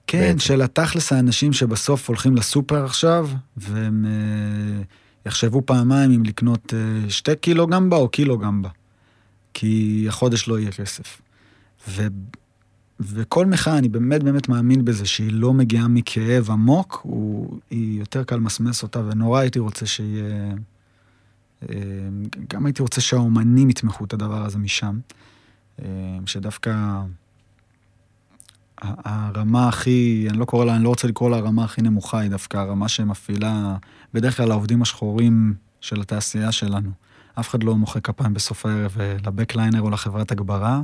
כן, בעצם. של התכלס האנשים שבסוף הולכים לסופר עכשיו, והם אה, יחשבו פעמיים אם לקנות אה, שתי קילו גמבה או קילו גמבה. כי החודש לא יהיה כסף. ו, וכל מחאה, אני באמת באמת מאמין בזה, שהיא לא מגיעה מכאב עמוק, הוא, היא יותר קל למסמס אותה, ונורא הייתי רוצה שיהיה... אה, גם הייתי רוצה שהאומנים יתמכו את הדבר הזה משם, אה, שדווקא הרמה הכי, אני לא קורא לה, אני לא רוצה לקרוא לה הרמה הכי נמוכה, היא דווקא הרמה שמפעילה בדרך כלל העובדים השחורים של התעשייה שלנו. אף אחד לא מוחא כפיים בסוף הערב אה, לבקליינר או לחברת הגברה,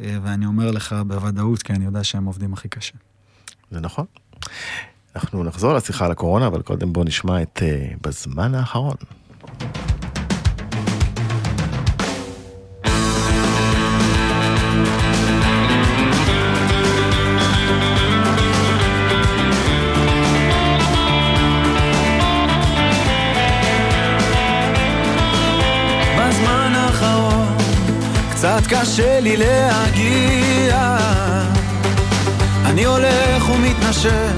אה, ואני אומר לך בוודאות, כי אני יודע שהם עובדים הכי קשה. זה נכון. אנחנו נחזור לשיחה על הקורונה, אבל קודם בואו נשמע את uh, בזמן האחרון. קשה לי להגיע. אני הולך ומתנשף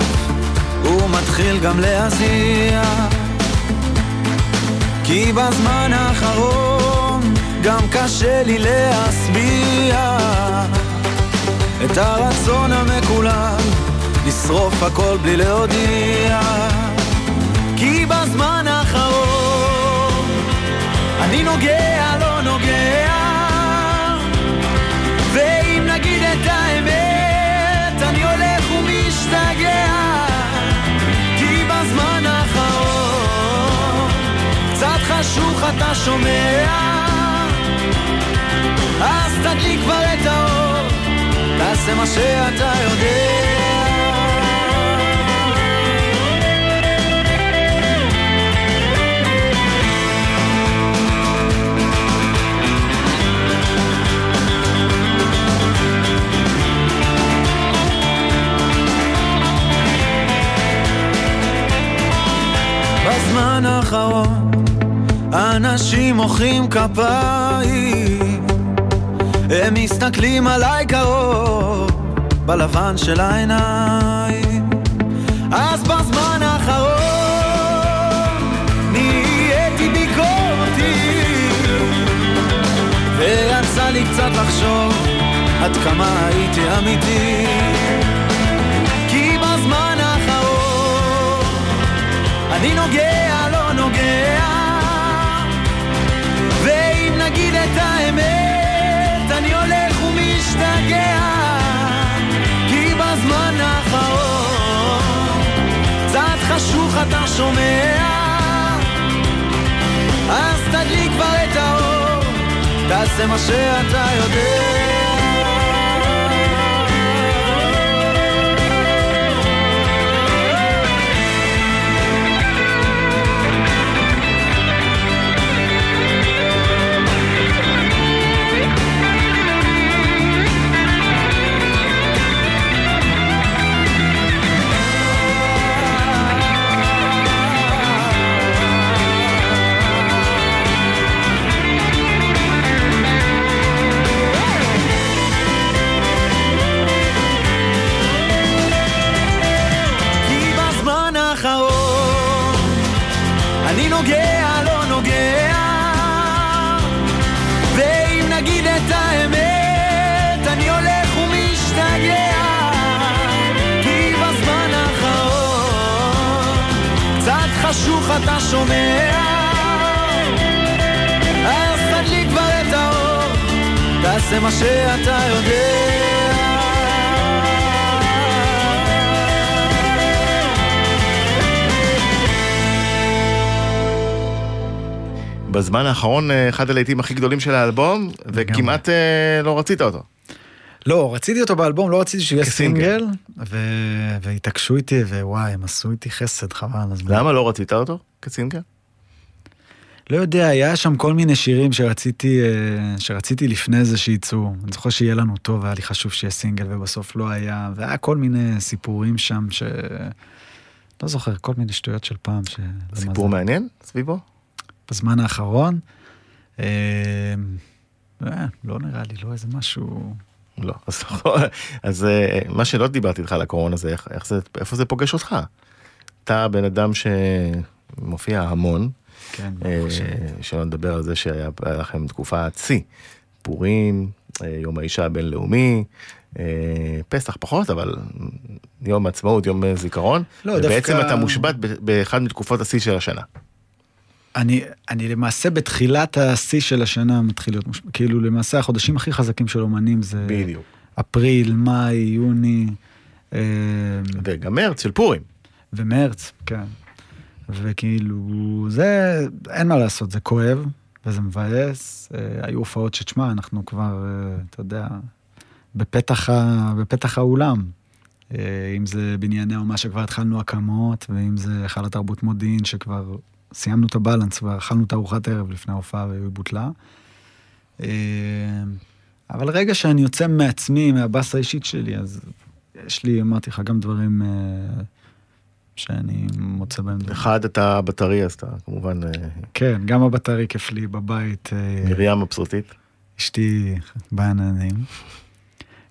ומתחיל גם להזיע. כי בזמן האחרון גם קשה לי להשביע את הרצון המקולל לשרוף הכל בלי להודיע. כי בזמן האחרון אני נוגע, לא נוגע אתה שומע, אז תדליק כבר את האור, תעשה מה שאתה יודע. בזמן האחרון אנשים מוחאים כפיים. הם מסתכלים עליי קרוב בלבן של העיניים. אז בזמן האחרון נהייתי ביקורתי ויצא לי קצת לחשוב עד כמה הייתי אמיתי אני נוגע, לא נוגע. ואם נגיד את האמת אני הולך ומשתגע. כי בזמן האחרון קצת חשוך אתה שומע. אז תדליק כבר את האור תעשה מה שאתה יודע אתה שומע? אז תדליק כבר את האור תעשה מה שאתה יודע. בזמן האחרון אה, אחד הלהיטים הכי גדולים של האלבום, וכמעט אה, לא רצית אותו. לא, רציתי אותו באלבום, לא רציתי שהוא יהיה. סינגל, ו- והתעקשו איתי, ווואי, הם עשו איתי חסד, חבל על הזמן. למה לא רצית אותו כסינגל? לא יודע, היה שם כל מיני שירים שרציתי, אה, שרציתי לפני זה שיצאו. אני זוכר שיהיה לנו טוב, היה לי חשוב שיהיה סינגל, ובסוף לא היה, והיה כל מיני סיפורים שם ש... לא זוכר, כל מיני שטויות של פעם. ש... סיפור מעניין סביבו? בזמן האחרון, אה, אה, לא נראה לי, לא איזה משהו... לא. אז, אז אה, מה שלא דיברתי איתך על הקורונה זה איך, איך זה, איפה זה פוגש אותך. אתה בן אדם שמופיע המון, כן, אה, ברוך השם. שלא נדבר על זה שהיה היה לכם תקופת שיא, פורים, אה, יום האישה הבינלאומי, אה, פסח פחות, אבל יום העצמאות, יום זיכרון, לא, ובעצם דווקא- אתה מושבת באחד מתקופות השיא של השנה. אני, אני למעשה בתחילת השיא של השנה מתחיל להיות מושפע, כאילו למעשה החודשים הכי חזקים של אומנים זה בדיוק. אפריל, מאי, יוני אה, וגם מרץ של פורים. ומרץ, כן. וכאילו, זה, אין מה לעשות, זה כואב וזה מבאס. אה, היו הופעות שתשמע, אנחנו כבר, אה, אתה יודע, בפתח, ה, בפתח האולם. אה, אם זה בנייני האומה שכבר התחלנו הקמות, ואם זה היכל התרבות מודיעין שכבר סיימנו את הבלנס ואכלנו את ארוחת ערב לפני ההופעה והיא בוטלה. אה, אבל רגע שאני יוצא מעצמי, מהבאסה האישית שלי, אז יש לי, אמרתי לך, גם דברים אה, שאני מוצא בהם. אחד אתה בטרי, אז אתה כמובן אה, כן, גם הבטרי כיף לי בבית. מרים מבסוטית. אשתי בעננים.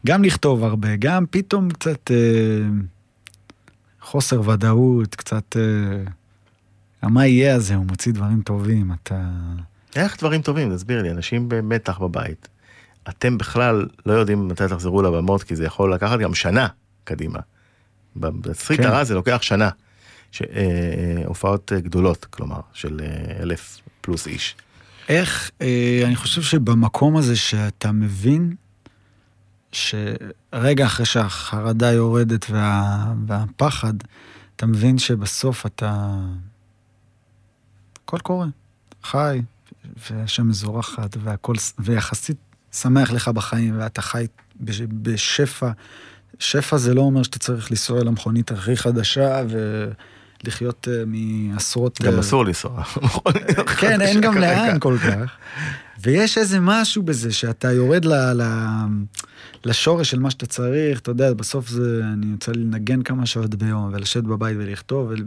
גם לכתוב הרבה, גם פתאום קצת אה, חוסר ודאות, קצת... אה, מה יהיה הזה, הוא מוציא דברים טובים, אתה... איך דברים טובים, תסביר לי, אנשים במתח בבית. אתם בכלל לא יודעים מתי תחזרו לבמות, כי זה יכול לקחת גם שנה קדימה. בסריט כן. הרע זה לוקח שנה. ש- אה, אה, הופעות אה, גדולות, כלומר, של אה, אלף פלוס איש. איך, אה, אני חושב שבמקום הזה שאתה מבין שרגע אחרי שהחרדה יורדת וה, והפחד, אתה מבין שבסוף אתה... הכל קורה. חי, והשם מזורחת, והכל, ויחסית שמח לך בחיים ואתה חי בש- בשפע. שפע זה לא אומר שאתה צריך לנסוע אל המכונית הכי חדשה ולחיות אה, מעשרות... גם אה, אסור לנסוע. כן, אין גם. לאן כל כך. ויש איזה משהו בזה שאתה יורד ל, ל, לשורש של מה שאתה צריך, אתה יודע, בסוף זה, אני לי לנגן כמה שעות ביום, ולשבת בבית ולכתוב, ול,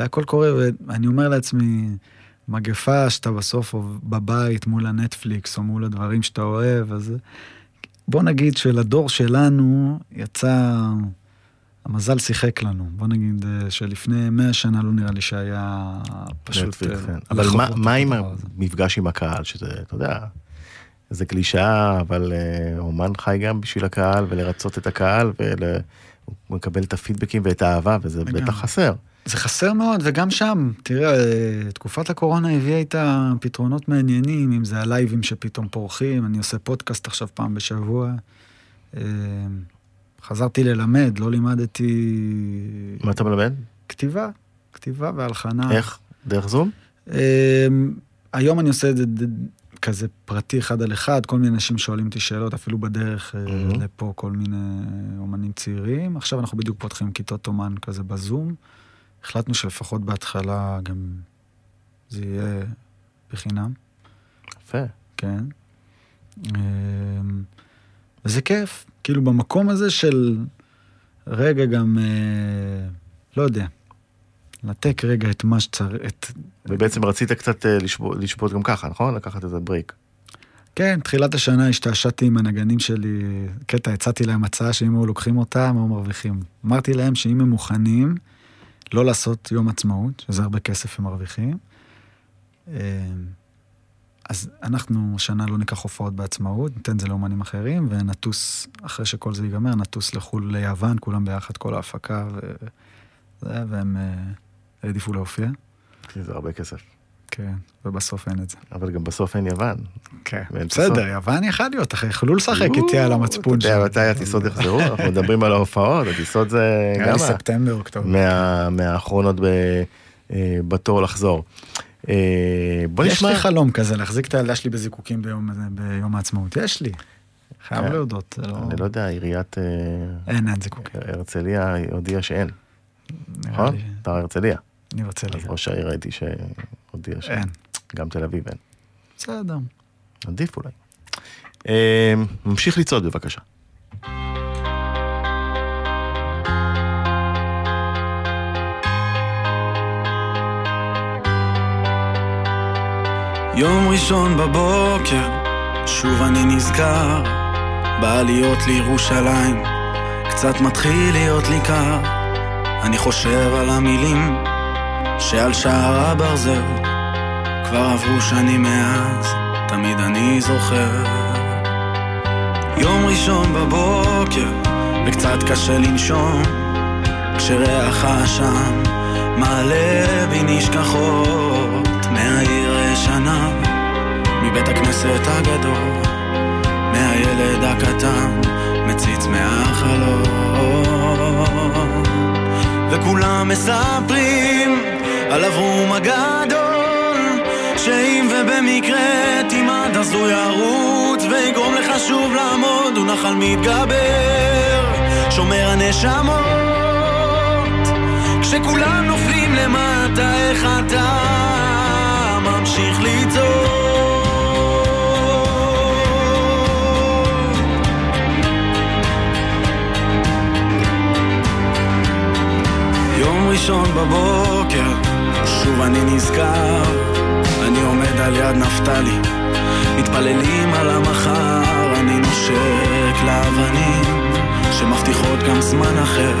והכל קורה, ואני אומר לעצמי, מגפה שאתה בסוף בבית מול הנטפליקס, או מול הדברים שאתה אוהב, אז בוא נגיד שלדור שלנו יצא... המזל שיחק לנו. בוא נגיד אה, שלפני 100 שנה לא נראה לי שהיה פשוט... נטפליקס, אה, כן. אבל מה- מה עם. המפגש עם הקהל, שזה, אתה יודע, זה קלישאה, אבל אה, אומן חי גם בשביל הקהל, ולרצות את הקהל, והוא מקבל את הפידבקים ואת האהבה, וזה. בטח חסר. זה חסר מאוד, וגם שם, תראה, אה, תקופת הקורונה הביאה איתה פתרונות מעניינים, אם זה הלייבים שפתאום פורחים, אני עושה פודקאסט עכשיו פעם בשבוע. אה, חזרתי ללמד, לא לימדתי מה אתה מלמד? כתיבה, כתיבה והלחנה. איך? דרך זום? אה, היום אני עושה את זה כזה פרטי אחד על אחד, כל מיני אנשים שואלים אותי שאלות, אפילו בדרך Mhm. לפה כל מיני אומנים צעירים. עכשיו אנחנו בדיוק פותחים כיתות אומן כזה בזום. החלטנו שלפחות בהתחלה גם זה יהיה בחינם, יפה. כן. אה, וזה כיף, כאילו במקום הזה של רגע גם, אה, לא יודע, לתק רגע את מה שצריך, את ובעצם רצית קצת אה, לשבות- לשבות גם ככה, נכון? לקחת איזה ברייק. כן, תחילת השנה השתעשעתי עם הנגנים שלי, קטע, הצעתי להם הצעה שאם היו לוקחים אותה, הם היו מרוויחים. אמרתי להם שאם הם מוכנים לא לעשות יום עצמאות, שזה הרבה כסף הם מרוויחים, אה, אז אנחנו השנה לא ניקח הופעות בעצמאות, ניתן את זה לאומנים אחרים, ונטוס, אחרי שכל זה ייגמר, נטוס לחו"ל ליוון, כולם ביחד, כל ההפקה, וזה, והם אה, העדיפו להופיע. זה הרבה כסף. כן, ובסוף אין את זה. אבל גם בסוף אין יוון. כן, בסדר. יוון יכל להיות, אחי, יכלו לשחק איתי על המצפון אתה יודע מתי הטיסות יחזרו? אנחנו מדברים על ההופעות, הטיסות זה נראה לי ספטמבר, אוקטובר. מה- מהאחרונות אה, בתור לחזור. אה, בוא יש נשמע... לי חלום כזה, להחזיק את הילדה שלי בזיקוקים ביום העצמאות. יש לי. חייב כן. להודות, לא... אני לא יודע, עיריית אה, אין, אין זיקוקים. הרצליה הודיעה שאין, נכון? אתה הרצליה. אני רוצה אז לזה. ראש העיר ראיתי שהודיע שאין. אין. גם תל אביב אין. בסדר. עדיף אולי. אה, ממשיך לצעוד בבקשה. יום ראשון בבוקר, שוב אני נזכר, בעליות לירושלים, קצת מתחיל להיות לי קר. אני חושב על המילים שעל שער הברזל, כבר עברו שנים מאז, תמיד אני זוכר. יום ראשון בבוקר, וקצת קשה לנשום, כשריח העשן מעלה בי נשכחות מהעיר הישנה, מבית הכנסת הגדול, מהילד הקטן, מציץ מהחלום. וכולם מספרים על אברום הגדול, שאם ובמקרה תימד אז הוא ירוץ ויגרום לך שוב לעמוד, הוא נחל מתגבר, שומר הנשמות. כשכולם נופלים למטה, איך אתה ממשיך לצעוד? יום ראשון בבוקר, שוב אני נזכר, אני עומד על יד נפתלי, מתפללים על המחר, אני נושק לאבנים, שמבטיחות גם זמן אחר,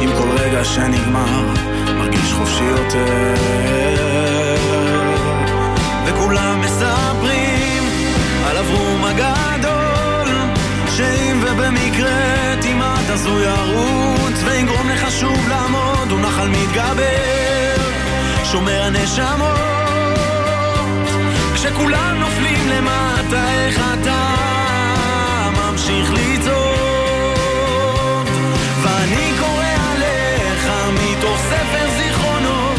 עם כל רגע שנגמר, מרגיש חופשי יותר. וכולם מספרים על אברום הגדול, שאם ובמקרה תימד אז הוא ירוץ, ויגרום לך שוב לעמוד, הוא נחל מתגבר, שומר הנשמות. כשכולם נופלים למטה איך אתה ממשיך לצעוד? ואני קורא עליך מתוך ספר זיכרונות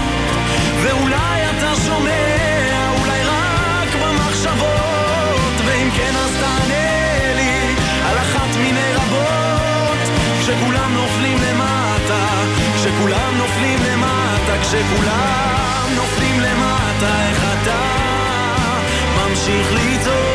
ואולי אתה שומע אולי רק במחשבות. ואם כן אז תענה לי על אחת מיני רבות. כשכולם נופלים למטה כשכולם נופלים למטה כשכולם בחלומותייך אתה ממשיך לצעוק?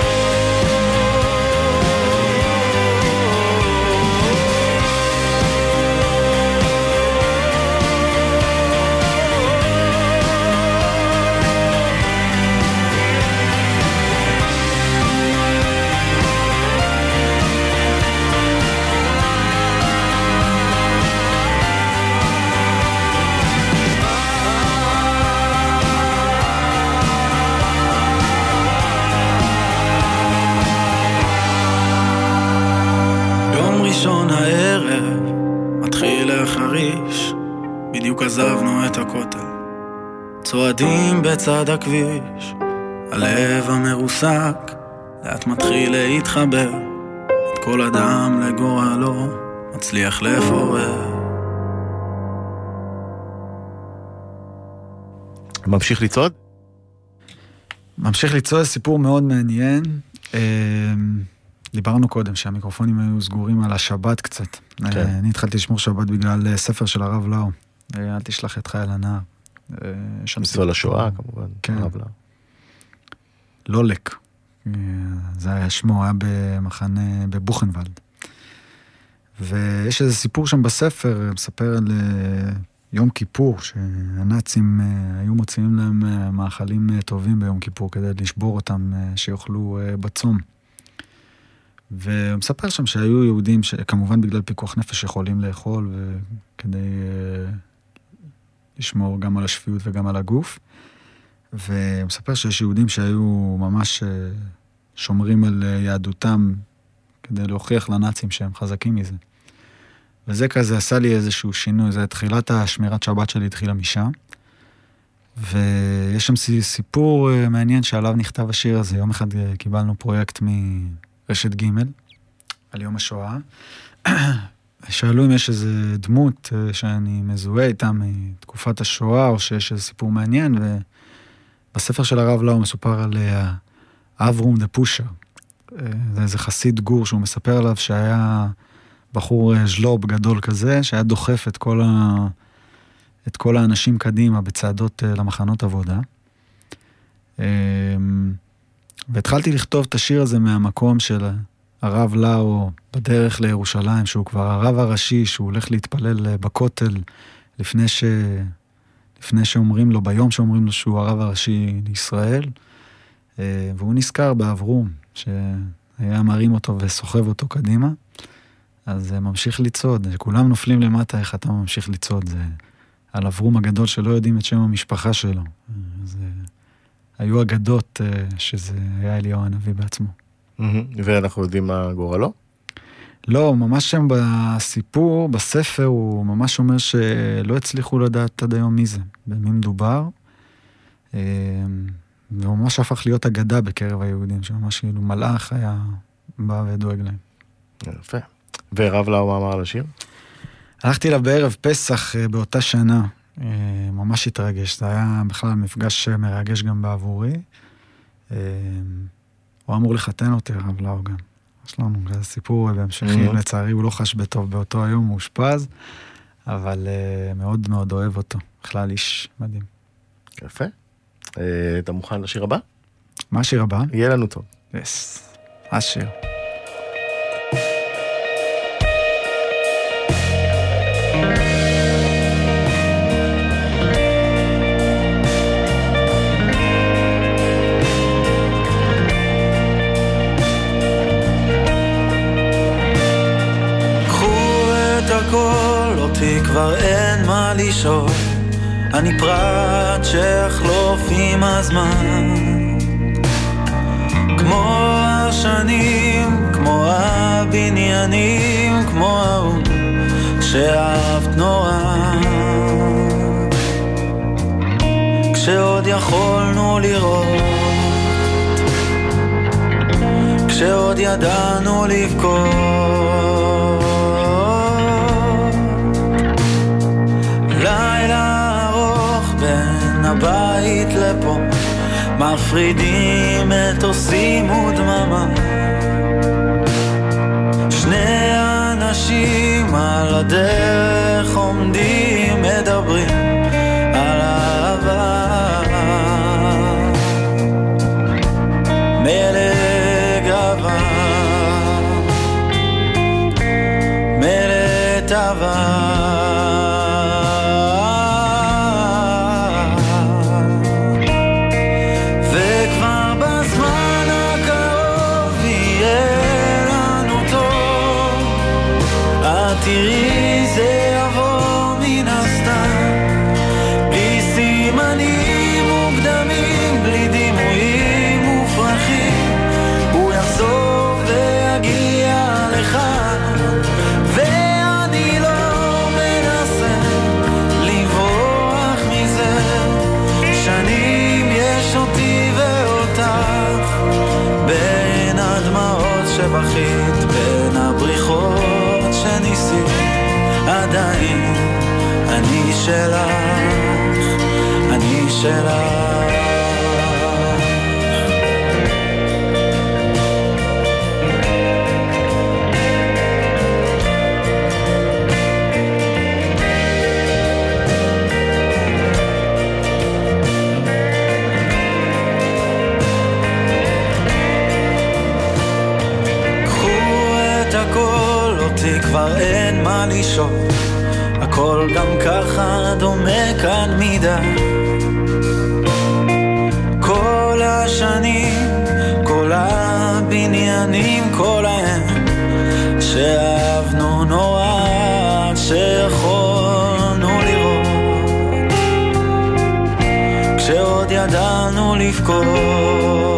בדיוק עזבנו את הכותל. צועדים בצד הכביש, הלב המרוסק, לאט מתחיל להתחבר. את כל אדם לגורלו, מצליח לפורר. ממשיך לצעוד? ממשיך לצעוד, סיפור מאוד מעניין. דיברנו קודם שהמיקרופונים היו סגורים על השבת קצת. כן. אני התחלתי לשמור שבת בגלל אה, ספר של הרב לאו. אה, אל תשלח את חייל הנער. אה, ניצול השואה כמובן, כן. הרב לאו. לולק. זה היה שמו, היה במחנה, בבוכנוולד. ויש איזה סיפור שם בספר, מספר על יום כיפור, שהנאצים היו מוציאים להם מאכלים טובים ביום כיפור כדי לשבור אותם, שיאכלו בצום. והוא מספר שם שהיו יהודים שכמובן בגלל פיקוח נפש יכולים לאכול וכדי uh, לשמור גם על השפיות וגם על הגוף. והוא מספר שיש יהודים שהיו ממש uh, שומרים על uh, יהדותם כדי להוכיח לנאצים שהם חזקים מזה. וזה כזה עשה לי איזשהו שינוי, זה תחילת השמירת שבת שלי התחילה משם. ויש שם סיפור מעניין שעליו נכתב השיר הזה. יום אחד קיבלנו פרויקט רשת ג' על יום השואה. שאלו אם יש איזה דמות אה, שאני מזוהה איתה מתקופת השואה, או שיש איזה סיפור מעניין, ובספר של הרב לאו מסופר על אה, אברום דה פושר. אה, זה איזה חסיד גור שהוא מספר עליו שהיה בחור ז'לוב גדול כזה, שהיה דוחף את כל, ה... את כל האנשים קדימה בצעדות למחנות עבודה. והתחלתי לכתוב את השיר הזה מהמקום של הרב לאו בדרך לירושלים, שהוא כבר הרב הראשי, שהוא הולך להתפלל אה, בכותל לפני, ש... לפני שאומרים לו, ביום שאומרים לו שהוא הרב הראשי לישראל. אה, והוא נזכר באברום, שהיה מרים אותו וסוחב אותו קדימה. אז זה ממשיך לצעוד, כולם נופלים למטה, איך אתה ממשיך לצעוד? זה על אברום הגדול שלא יודעים את שם המשפחה שלו. זה היו אגדות אה, שזה היה אליהו הנביא בעצמו. ואנחנו יודעים מה גורלו? לא, ממש שם בסיפור, בספר, הוא ממש אומר שלא הצליחו לדעת עד היום מי זה, במי מדובר. אה, והוא ממש הפך להיות אגדה בקרב היהודים, שממש כאילו מלאך היה בא ודואג להם. יפה. ורב לאו מה אמר על השיר? הלכתי אליו בערב פסח אה, באותה שנה, ממש התרגש, זה היה בכלל מפגש מרגש גם בעבורי. אה, הוא אמור לחתן אותי, הרב לאו גם. יש לנו זה סיפור בהמשכי, mm-hmm. לצערי הוא לא חש בטוב באותו היום, הוא אושפז, אבל uh, מאוד מאוד אוהב אותו. בכלל איש מדהים. יפה. אתה מוכן לשיר הבא? מה השיר הבא? יהיה לנו טוב. יס, yes. השיר. לשאול, אני פרט שיחלוף עם הזמן. כמו השנים, כמו הבניינים, כמו ההוא שאהבת נורא. כשעוד יכולנו לראות, כשעוד ידענו לבכות. מפרידים מטוסים ודממה. שני אנשים על הדרך עומדים, מדברים שלך, אני שלך. כבר אין מה לשאול, הכל גם ככה דומה כאן מדי. כל השנים, כל הבניינים, כל ההם, שאהבנו נורא, שיכולנו לראות, כשעוד ידענו לבכות.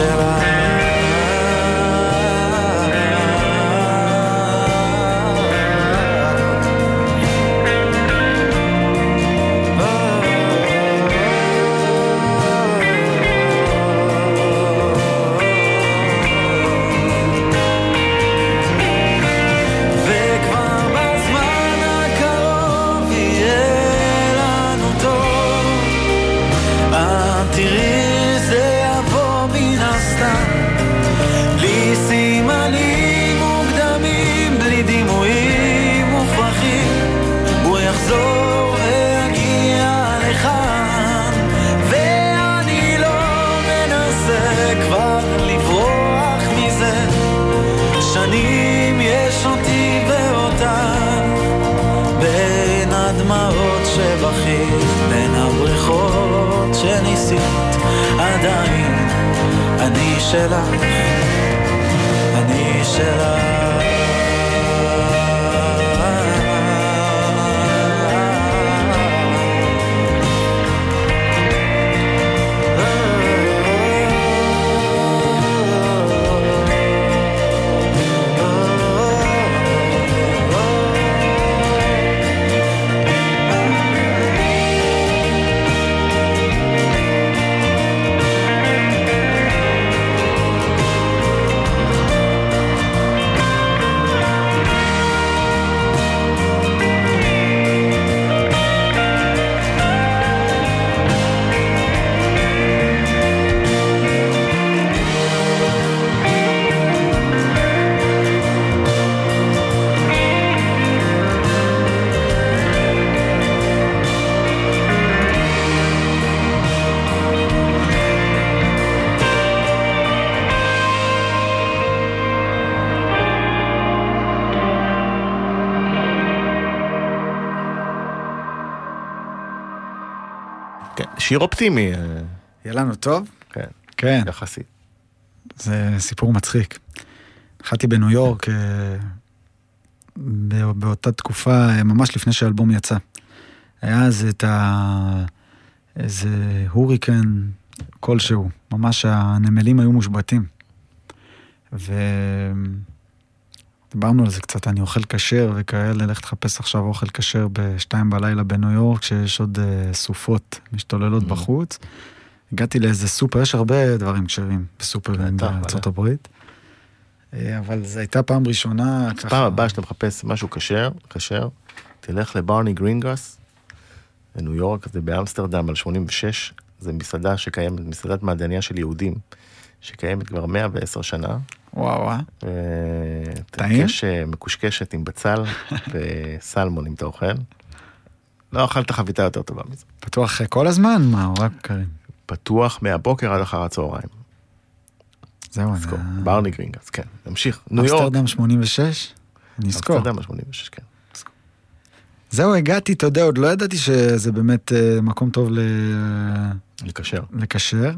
אני שיר אופטימי. אה, יהיה לנו טוב? כן. כן. יחסית. זה סיפור מצחיק. התחלתי בניו יורק אה, באותה תקופה, אה, ממש לפני שהאלבום יצא. היה אז את ה... איזה הוריקן כלשהו, ממש הנמלים היו מושבתים. ו... דיברנו על זה קצת, אני אוכל כשר וכאלה, לך תחפש עכשיו אוכל כשר בשתיים בלילה בניו יורק, שיש עוד uh, סופות משתוללות mm-hmm. בחוץ. הגעתי לאיזה סופר, יש הרבה דברים כשרים בסופרים בארצות הברית. אה, אבל זו הייתה פעם ראשונה ככה... פעם הבאה שאתה מחפש משהו כשר, כשר, תלך לברני גרינגרס, בניו יורק, זה באמסטרדם על 86, זה מסעדה שקיימת, מסעדת מעדניה של יהודים, שקיימת כבר 110 שנה. וואו וואו. טעים? מקושקשת עם בצל וסלמון אם אתה אוכל. לא אכלת חביתה יותר טובה מזה. פתוח כל הזמן? מה, או רק קרים? פתוח מהבוקר עד אחר הצהריים. זהו. אני- ברני גרינגס, כן. נמשיך. ניו יורק. אמסטרדם 86? נזכור. אמסטרדם ה-86, כן. זהו, הגעתי, אתה יודע, עוד לא ידעתי שזה באמת אה, מקום טוב ל... לקשר. לקשר.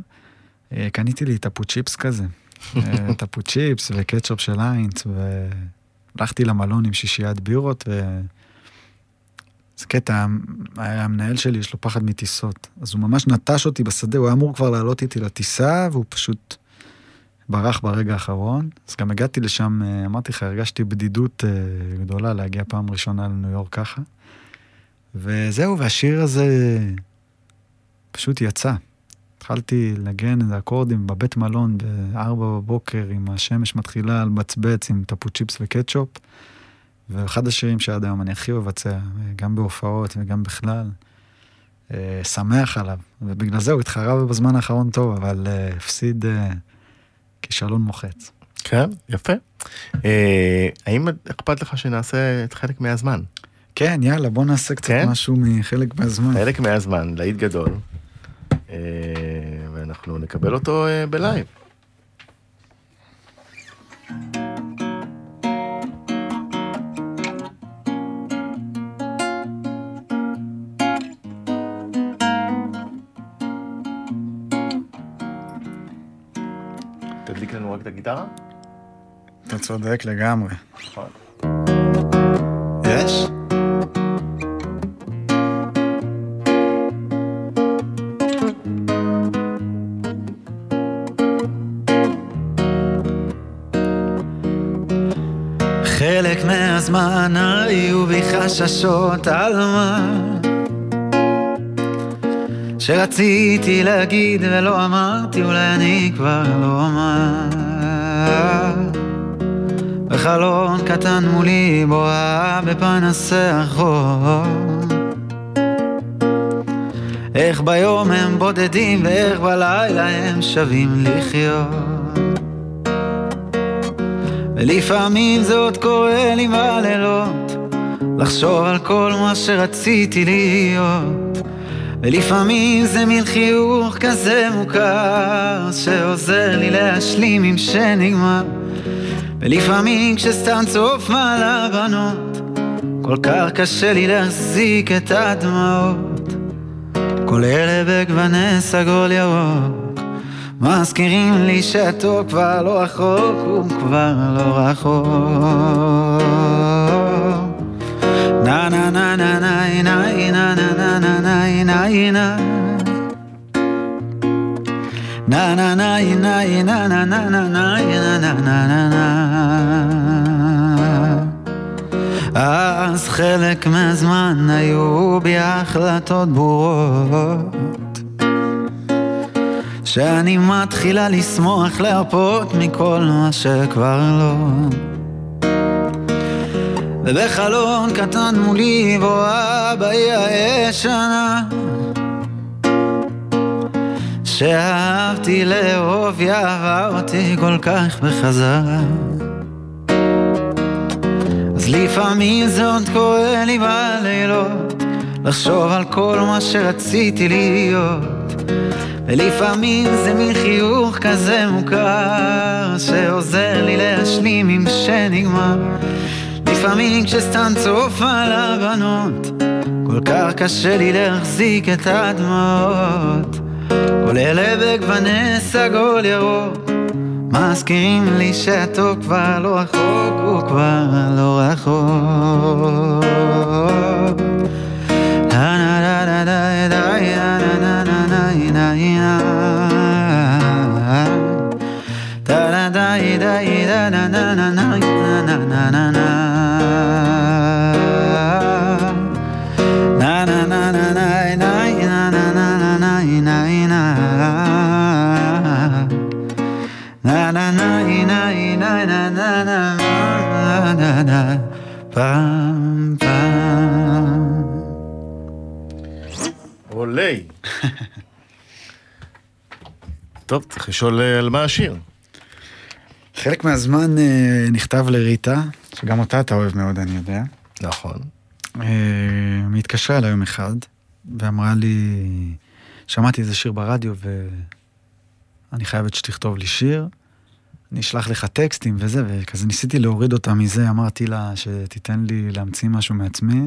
אה, קניתי לי טפו צ'יפס כזה. אה, טפו צ'יפס וקטשופ של איינץ, והלכתי למלון עם שישיית בירות, ו... זה קטע, המנהל שלי, יש לו פחד מטיסות. אז הוא ממש נטש אותי בשדה, הוא היה אמור כבר לעלות איתי לטיסה, והוא פשוט ברח ברגע האחרון. אז גם הגעתי לשם, אה, אמרתי לך, הרגשתי בדידות אה, גדולה להגיע פעם ראשונה לניו יורק ככה. וזהו, והשיר הזה פשוט יצא. התחלתי לנגן את האקורדים בבית מלון בארבע בבוקר, עם השמש מתחילה לבצבץ עם טפו צ'יפס וקטשופ. ואחד השירים שעד היום אני הכי מבצע, גם בהופעות וגם בכלל. אה, שמח עליו, ובגלל זה הוא התחרה בזמן האחרון טוב, אבל אה, הפסיד אה, כישלון מוחץ. כן, יפה. האם אכפת לך שנעשה את חלק מהזמן? כן, יאללה, בוא נעשה קצת כן? משהו מחלק מהזמן. חלק מהזמן, להיט גדול, ואנחנו נקבל אותו בלייב. לנו רק את הגיטרה? אתה צודק לגמרי. נכון. יש? חלק מהזמן היו בי חששות על מה שרציתי להגיד ולא אמרתי, אולי אני כבר לא אומר. בחלון קטן מולי בוהה בפנסי החור. איך ביום הם בודדים ואיך בלילה הם שווים לחיות. ולפעמים זה עוד קורה לי בלילות, לחשוב על כל מה שרציתי להיות. ולפעמים זה מין חיוך כזה מוכר, שעוזר לי להשלים עם שנגמר. ולפעמים כשסתם צוף מעל הבנות, כל כך קשה לי להחזיק את הדמעות. כל אלה בגווני סגול ירוק, מזכירים לי שהטוב כבר לא רחוק, הוא כבר לא רחוק. נה נה נה נה נה נה נה נה נה נה Na na na na na na na na na na na na na אז חלק מהזמן היו בי החלטות ברורות שאני מתחילה לשמוח להרפות מכל מה שכבר לא ובחלון קטן מולי בואה באי הישנה שאהבתי לאהוב, היא אהבה אותי כל כך בחזרה. אז לפעמים זה עוד קורה לי בלילות, לחשוב על כל מה שרציתי להיות. ולפעמים זה מין חיוך כזה מוכר, שעוזר לי להשלים עם שנגמר. לפעמים כשסתם צוף על הבנות, כל כך קשה לי להחזיק את הדמעות. כל אלה בגווני סגול ירוק מזכירים לי שהטוב כבר לא רחוק, הוא כבר לא רחוק. לה לה לה na Pam pam עולי. טוב, צריך לשאול אה, על מה השיר. חלק מהזמן אה, נכתב לריטה, שגם אותה אתה אוהב מאוד, אני יודע. נכון. אה, היא התקשרה אליי יום אחד, ואמרה לי, שמעתי איזה שיר ברדיו ואני חייבת שתכתוב לי שיר. אני אשלח לך טקסטים וזה, וכזה ניסיתי להוריד אותה מזה, אמרתי לה שתיתן לי להמציא משהו מעצמי.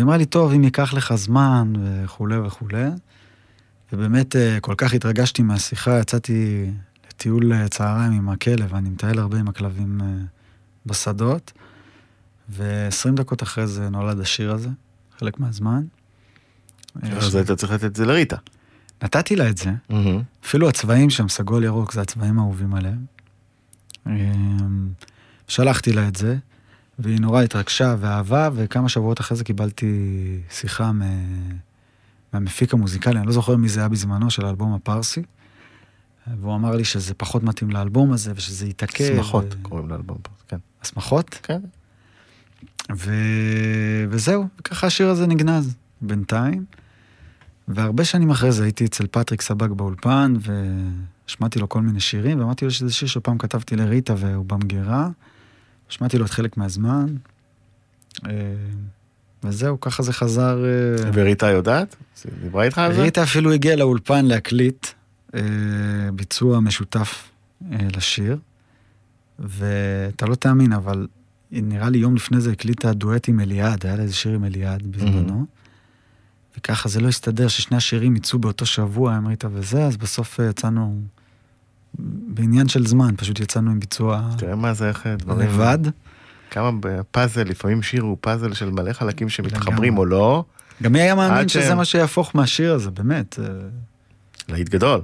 והיא אמרה לי, טוב, אם ייקח לך זמן וכולי וכולי. ובאמת אה, כל כך התרגשתי מהשיחה, יצאתי לטיול אה, צהריים עם הכלב, אני מטייל הרבה עם הכלבים אה, בשדות, ו-20 דקות אחרי זה נולד השיר הזה, חלק מהזמן. אז היית צריך לתת את זה לריטה. נתתי לה את זה, אפילו הצבעים שם, סגול ירוק, זה הצבעים האהובים עליהם. שלחתי לה את זה, והיא נורא התרגשה ואהבה, וכמה שבועות אחרי זה קיבלתי שיחה מ... מהמפיק המוזיקלי, אני לא זוכר מי זה היה בזמנו, של האלבום הפרסי. והוא אמר לי שזה פחות מתאים לאלבום הזה, ושזה יתעכב. שמחות ו... קוראים לאלבום פרסי, כן. השמחות? כן. ו... וזהו, וככה השיר הזה נגנז בינתיים. והרבה שנים אחרי זה הייתי אצל פטריק סבג באולפן, והשמעתי לו כל מיני שירים, ואמרתי לו שזה שיר שפעם כתבתי לריטה והוא במגירה. השמעתי לו את חלק מהזמן. אה, וזהו, ככה זה חזר... אה, וריטה יודעת? דיברה איתך על זה? ריטה אפילו הגיעה לאולפן להקליט אה, ביצוע משותף לשיר, ואתה לא תאמין, אבל נראה לי יום לפני זה הקליטה דואט עם אליעד, היה לה איזה שיר עם אליעד בזמנו. וככה זה לא הסתדר ששני השירים יצאו באותו שבוע עם ריטה וזה, אז בסוף יצאנו בעניין של זמן, פשוט יצאנו עם ביצוע... תראה מה זה, איך דברים... לבד. כמה פאזל, לפעמים שיר הוא פאזל של מלא חלקים שמתחברים או לא. גם מי היה מאמין שזה ש... מה שיהפוך מהשיר הזה, באמת. אה, להיט גדול.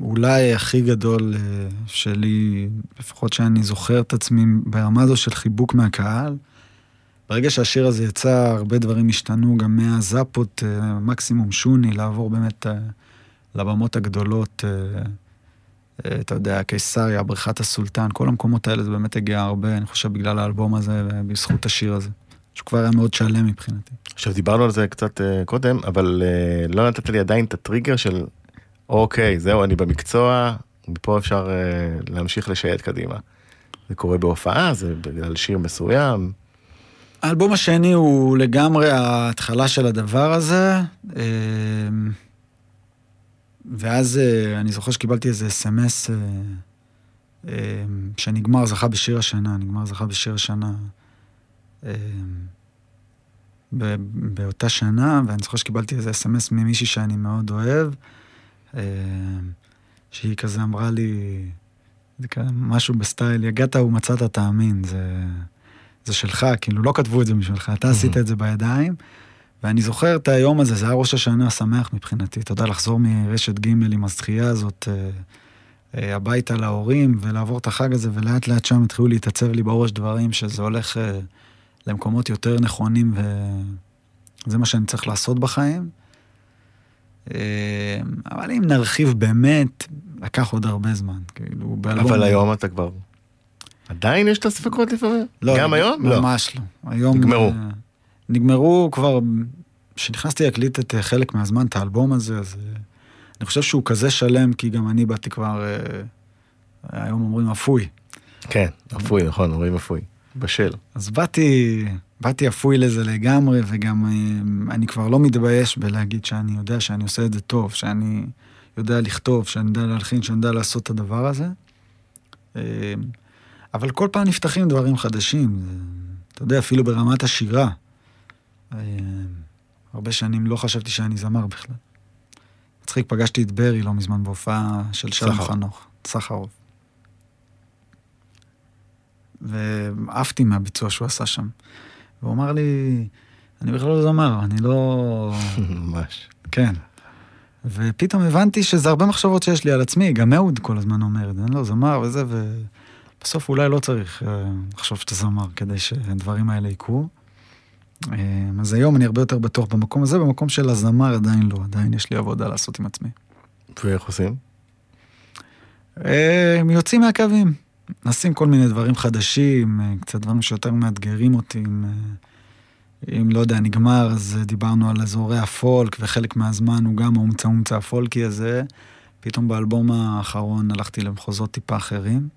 אולי הכי גדול אה, שלי, לפחות שאני זוכר את עצמי ברמה הזו של חיבוק מהקהל. ברגע שהשיר הזה יצא, הרבה דברים השתנו, גם מהזאפות, אה, מקסימום שוני, לעבור באמת לבמות הגדולות. אה, אתה יודע, קיסריה, בריכת הסולטן, כל המקומות האלה זה באמת הגיע הרבה, אני חושב, בגלל האלבום הזה ובזכות השיר הזה. שהוא כבר היה מאוד שלם מבחינתי. עכשיו דיברנו על זה קצת uh, קודם, אבל uh, לא נתת לי עדיין את הטריגר של אוקיי, זהו, אני במקצוע, מפה אפשר uh, להמשיך לשייט קדימה. זה קורה בהופעה, זה בגלל שיר מסוים. האלבום השני הוא לגמרי ההתחלה של הדבר הזה. Uh, ואז אה, אני זוכר שקיבלתי איזה אס.אם.אס אה, אה, שנגמר זכה בשיר השנה, נגמר זכה בשיר השנה באותה שנה, ואני זוכר שקיבלתי איזה אס.אם.אס ממישהי שאני מאוד אוהב, שהיא כזה אמרה לי, זה כזה משהו בסטייל, יגעת ומצאת תאמין, זה, זה שלך, כאילו לא כתבו את זה בשבילך, אתה עשית את זה בידיים. ואני זוכר את היום הזה, זה היה ראש השנה השמח מבחינתי. אתה יודע, לחזור מרשת ג' עם הזכייה הזאת אה, אה, הביתה להורים, ולעבור את החג הזה, ולאט לאט שם התחילו להתעצב לי בראש דברים, שזה הולך אה, למקומות יותר נכונים, וזה מה שאני צריך לעשות בחיים. אבל אם נרחיב באמת, לקח עוד הרבה זמן, כאילו, באלבום... אבל היום אתה כבר... עדיין יש את הספקות לפעמים? לא, גם היום? לא. ממש לא. היום... נגמרו. נגמרו כבר, כשנכנסתי להקליט את אה, חלק מהזמן, את האלבום הזה, אז אה, אני חושב שהוא כזה שלם, כי גם אני באתי כבר, אה, היום אומרים אפוי. כן, אפוי, נכון, אומרים אפוי. בשל. אז באתי, באתי אפוי לזה לגמרי, וגם אני כבר לא מתבייש בלהגיד שאני יודע שאני עושה את זה טוב, שאני יודע לכתוב, שאני יודע להלחין, שאני יודע לעשות את הדבר הזה. אבל כל פעם נפתחים דברים חדשים. אתה יודע, אפילו ברמת השירה. אה, הרבה שנים לא חשבתי שאני זמר בכלל. מצחיק, פגשתי את ברי לא מזמן בהופעה של שלום חנוך, סחרוב. ועפתי מהביצוע שהוא עשה שם. והוא אמר לי, אני בכלל לא זמר, אני לא... ממש. כן. ופתאום הבנתי שזה הרבה מחשבות שיש לי על עצמי, גם אהוד כל הזמן אומר אני לא זמר וזה, ובסוף אולי לא צריך אה, לחשוב שאתה זמר כדי שהדברים האלה יקרו. אה, אז היום אני הרבה יותר בטוח במקום הזה, במקום של הזמר עדיין לא, עדיין יש לי עבודה לעשות עם עצמי. ואיך עושים? אה, הם יוצאים מהקווים, נשים כל מיני דברים חדשים, קצת דברים שיותר מאתגרים אותי, אם, אם לא יודע, נגמר, אז דיברנו על אזורי הפולק, וחלק מהזמן הוא גם האומצה אומצה הפולקי הזה. פתאום באלבום האחרון הלכתי למחוזות טיפה אחרים.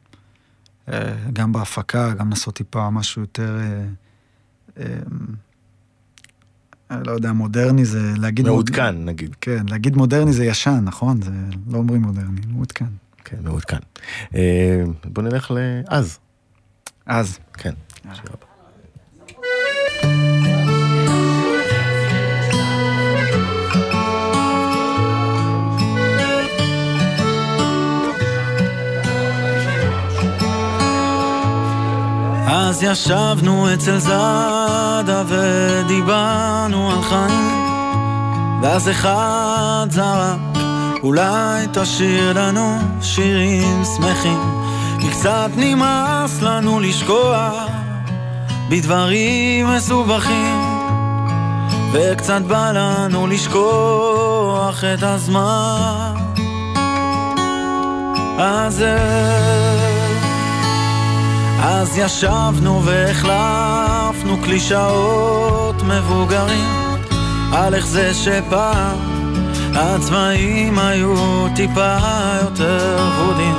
גם בהפקה, גם לעשות טיפה משהו יותר... לא יודע, מודרני זה להגיד... מעודכן, מוד... נגיד. כן, להגיד מודרני זה ישן, נכון? זה לא אומרים מודרני, מעודכן. כן, מעודכן. אה, בוא נלך לאז. אז. כן. שיר אז ישבנו אצל זאדה ודיברנו על חיים. ואז אחד זרק אולי תשאיר לנו שירים שמחים? כי קצת נמאס לנו לשקוע בדברים מסובכים. וקצת בא לנו לשכוח את הזמן אז אז ישבנו והחלפנו קלישאות מבוגרים על איך זה שפעם הצבעים היו טיפה יותר ורודים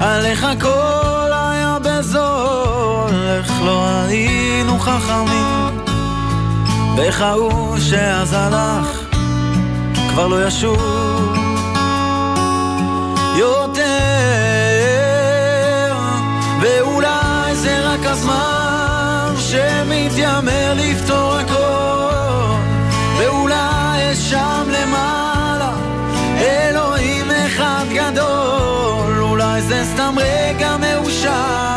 על איך הכל היה בזול, איך לא היינו חכמים. ואיך ההוא שאז הלך כבר לא ישוב שמתיימר לפתור הכל ואולי שם למעלה אלוהים אחד גדול. אולי זה סתם רגע מאושר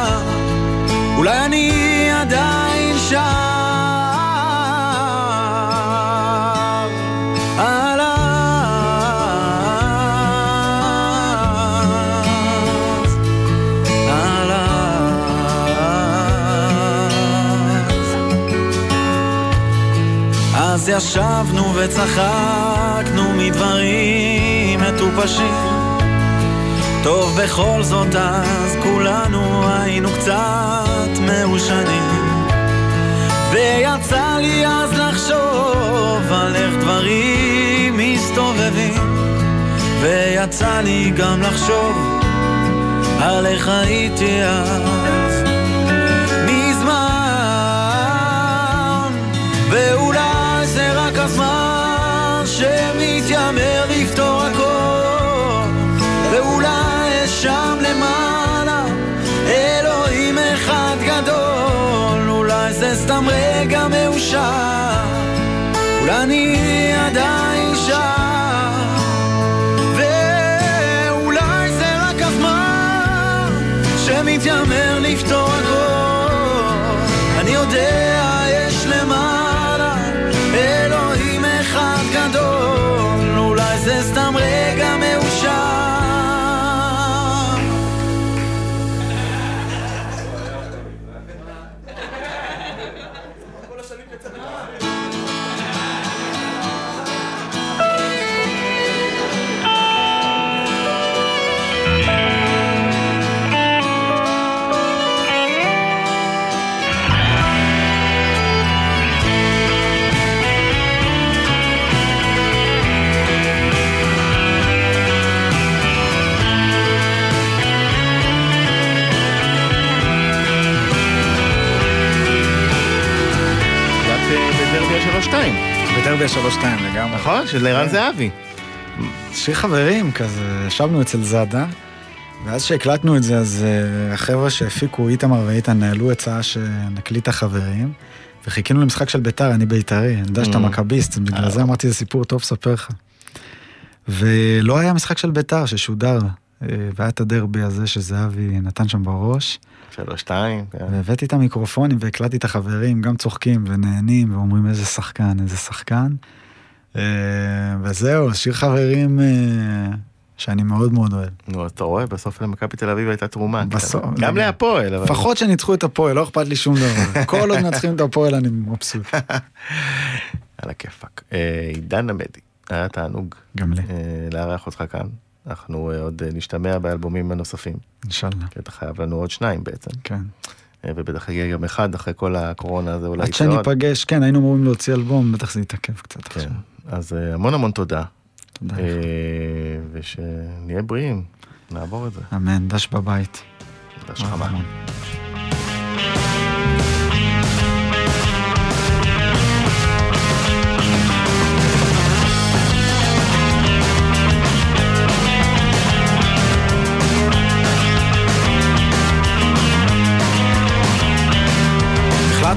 ישבנו וצחקנו מדברים מטופשים. טוב בכל זאת אז כולנו היינו קצת מעושנים. ויצא לי אז לחשוב על איך דברים מסתובבים. ויצא לי גם לחשוב על איך הייתי אז. מזמן. רק הזמן שמתיימר לפתור הכל ואולי שם למעלה אלוהים אחד גדול. אולי זה סתם רגע מאושר אולי אני עדיין ב-3-2 לגמרי. נכון, של ערן כן. זהבי. שיר חברים כזה, ישבנו אצל זאדה, ואז שהקלטנו את זה, אז אה, החבר'ה שהפיקו, איתמר ואיתן, נעלו הצעה שנקליט החברים, וחיכינו למשחק של ביתר, אני בית"רי, אני יודע שאתה mm. מכביסט, בגלל אה. זה אמרתי, זה סיפור טוב, ספר לך. ולא היה משחק של ביתר ששודר והיה את הדרבי הזה שזהבי נתן שם בראש, שלוש-שתיים. כן. והבאתי את המיקרופונים והקלטתי את החברים, גם צוחקים ונהנים, ואומרים איזה שחקן, איזה שחקן. אה, וזהו, שיר חברים אה, שאני מאוד מאוד אוהב. נו, אתה רואה, בסוף למכבי תל אביב הייתה תרומה. בסוף. גם להפועל. לפחות שניצחו את הפועל, לא אכפת לי שום דבר. כל עוד מנצחים את הפועל אני מבסוט. על הכיפאק. אה, עידן עמדי, היה תענוג גם לי, אה, לארח אותך כאן. אנחנו אה, עוד אה, נשתמע באלבומים הנוספים, אינשאללה. כי אתה חייב לנו עוד שניים בעצם. כן. אה, ובטח יגיע גם אחד אחרי כל הקורונה הזה אולי עד יצא עוד. שניפגש, כן, היינו אמורים להוציא אלבום, בטח זה יתעכב קצת כן, עכשיו. אז המון המון תודה, תודה. אה, ושנהיה בריאים, נעבור את זה. אמן, דש בבית. תודה שחמה.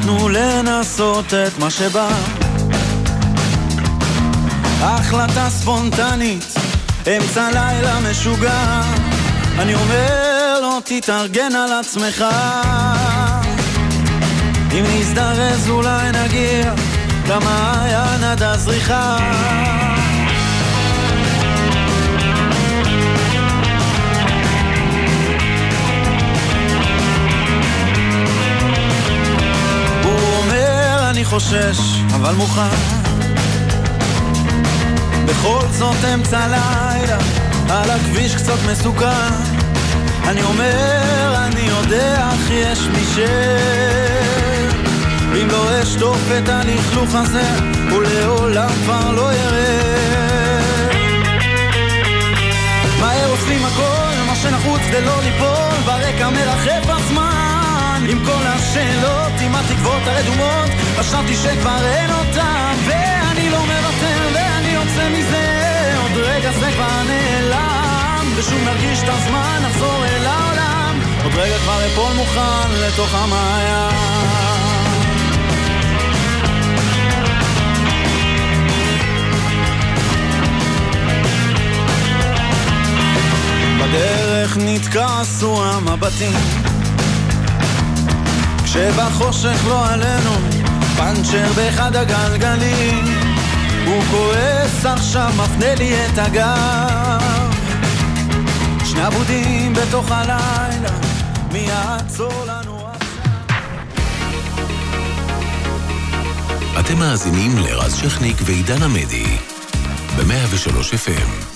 המון. לעשות את מה שבא. החלטה ספונטנית, אמצע לילה משוגע. אני אומר לו, תתארגן על עצמך. אם נזדרז אולי נגיע למעיין עד הזריחה. חושש, אבל מוכן. בכל זאת אמצע לילה, על הכביש קצת מסוכן. אני אומר, אני יודע, אך יש מי ש... אם לא אשטוף את הלכלוך הזה, הוא לעולם כבר לא ירד. מהר עושים הכל, מה שנחוץ ולא ליפול, ברקע מרחף כל השאלות, עם התקוות הרדומות, חשבתי שכבר אין אותם, ואני לא מוותר, ואני יוצא מזה, עוד רגע זה כבר נעלם, ושוב נרגיש את הזמן, נחזור אל העולם, עוד רגע כבר אפול מוכן לתוך המעיין. בדרך נתכעסו המבטים כשבחושך לא עלינו פאנצ'ר באחד הגלגלים. הוא כועס עכשיו, מפנה לי את הגב. שני אבודים בתוך הלילה מי יעצור לנו אתם מאזינים לרז שכניק ועידן עמדי ב-103 FM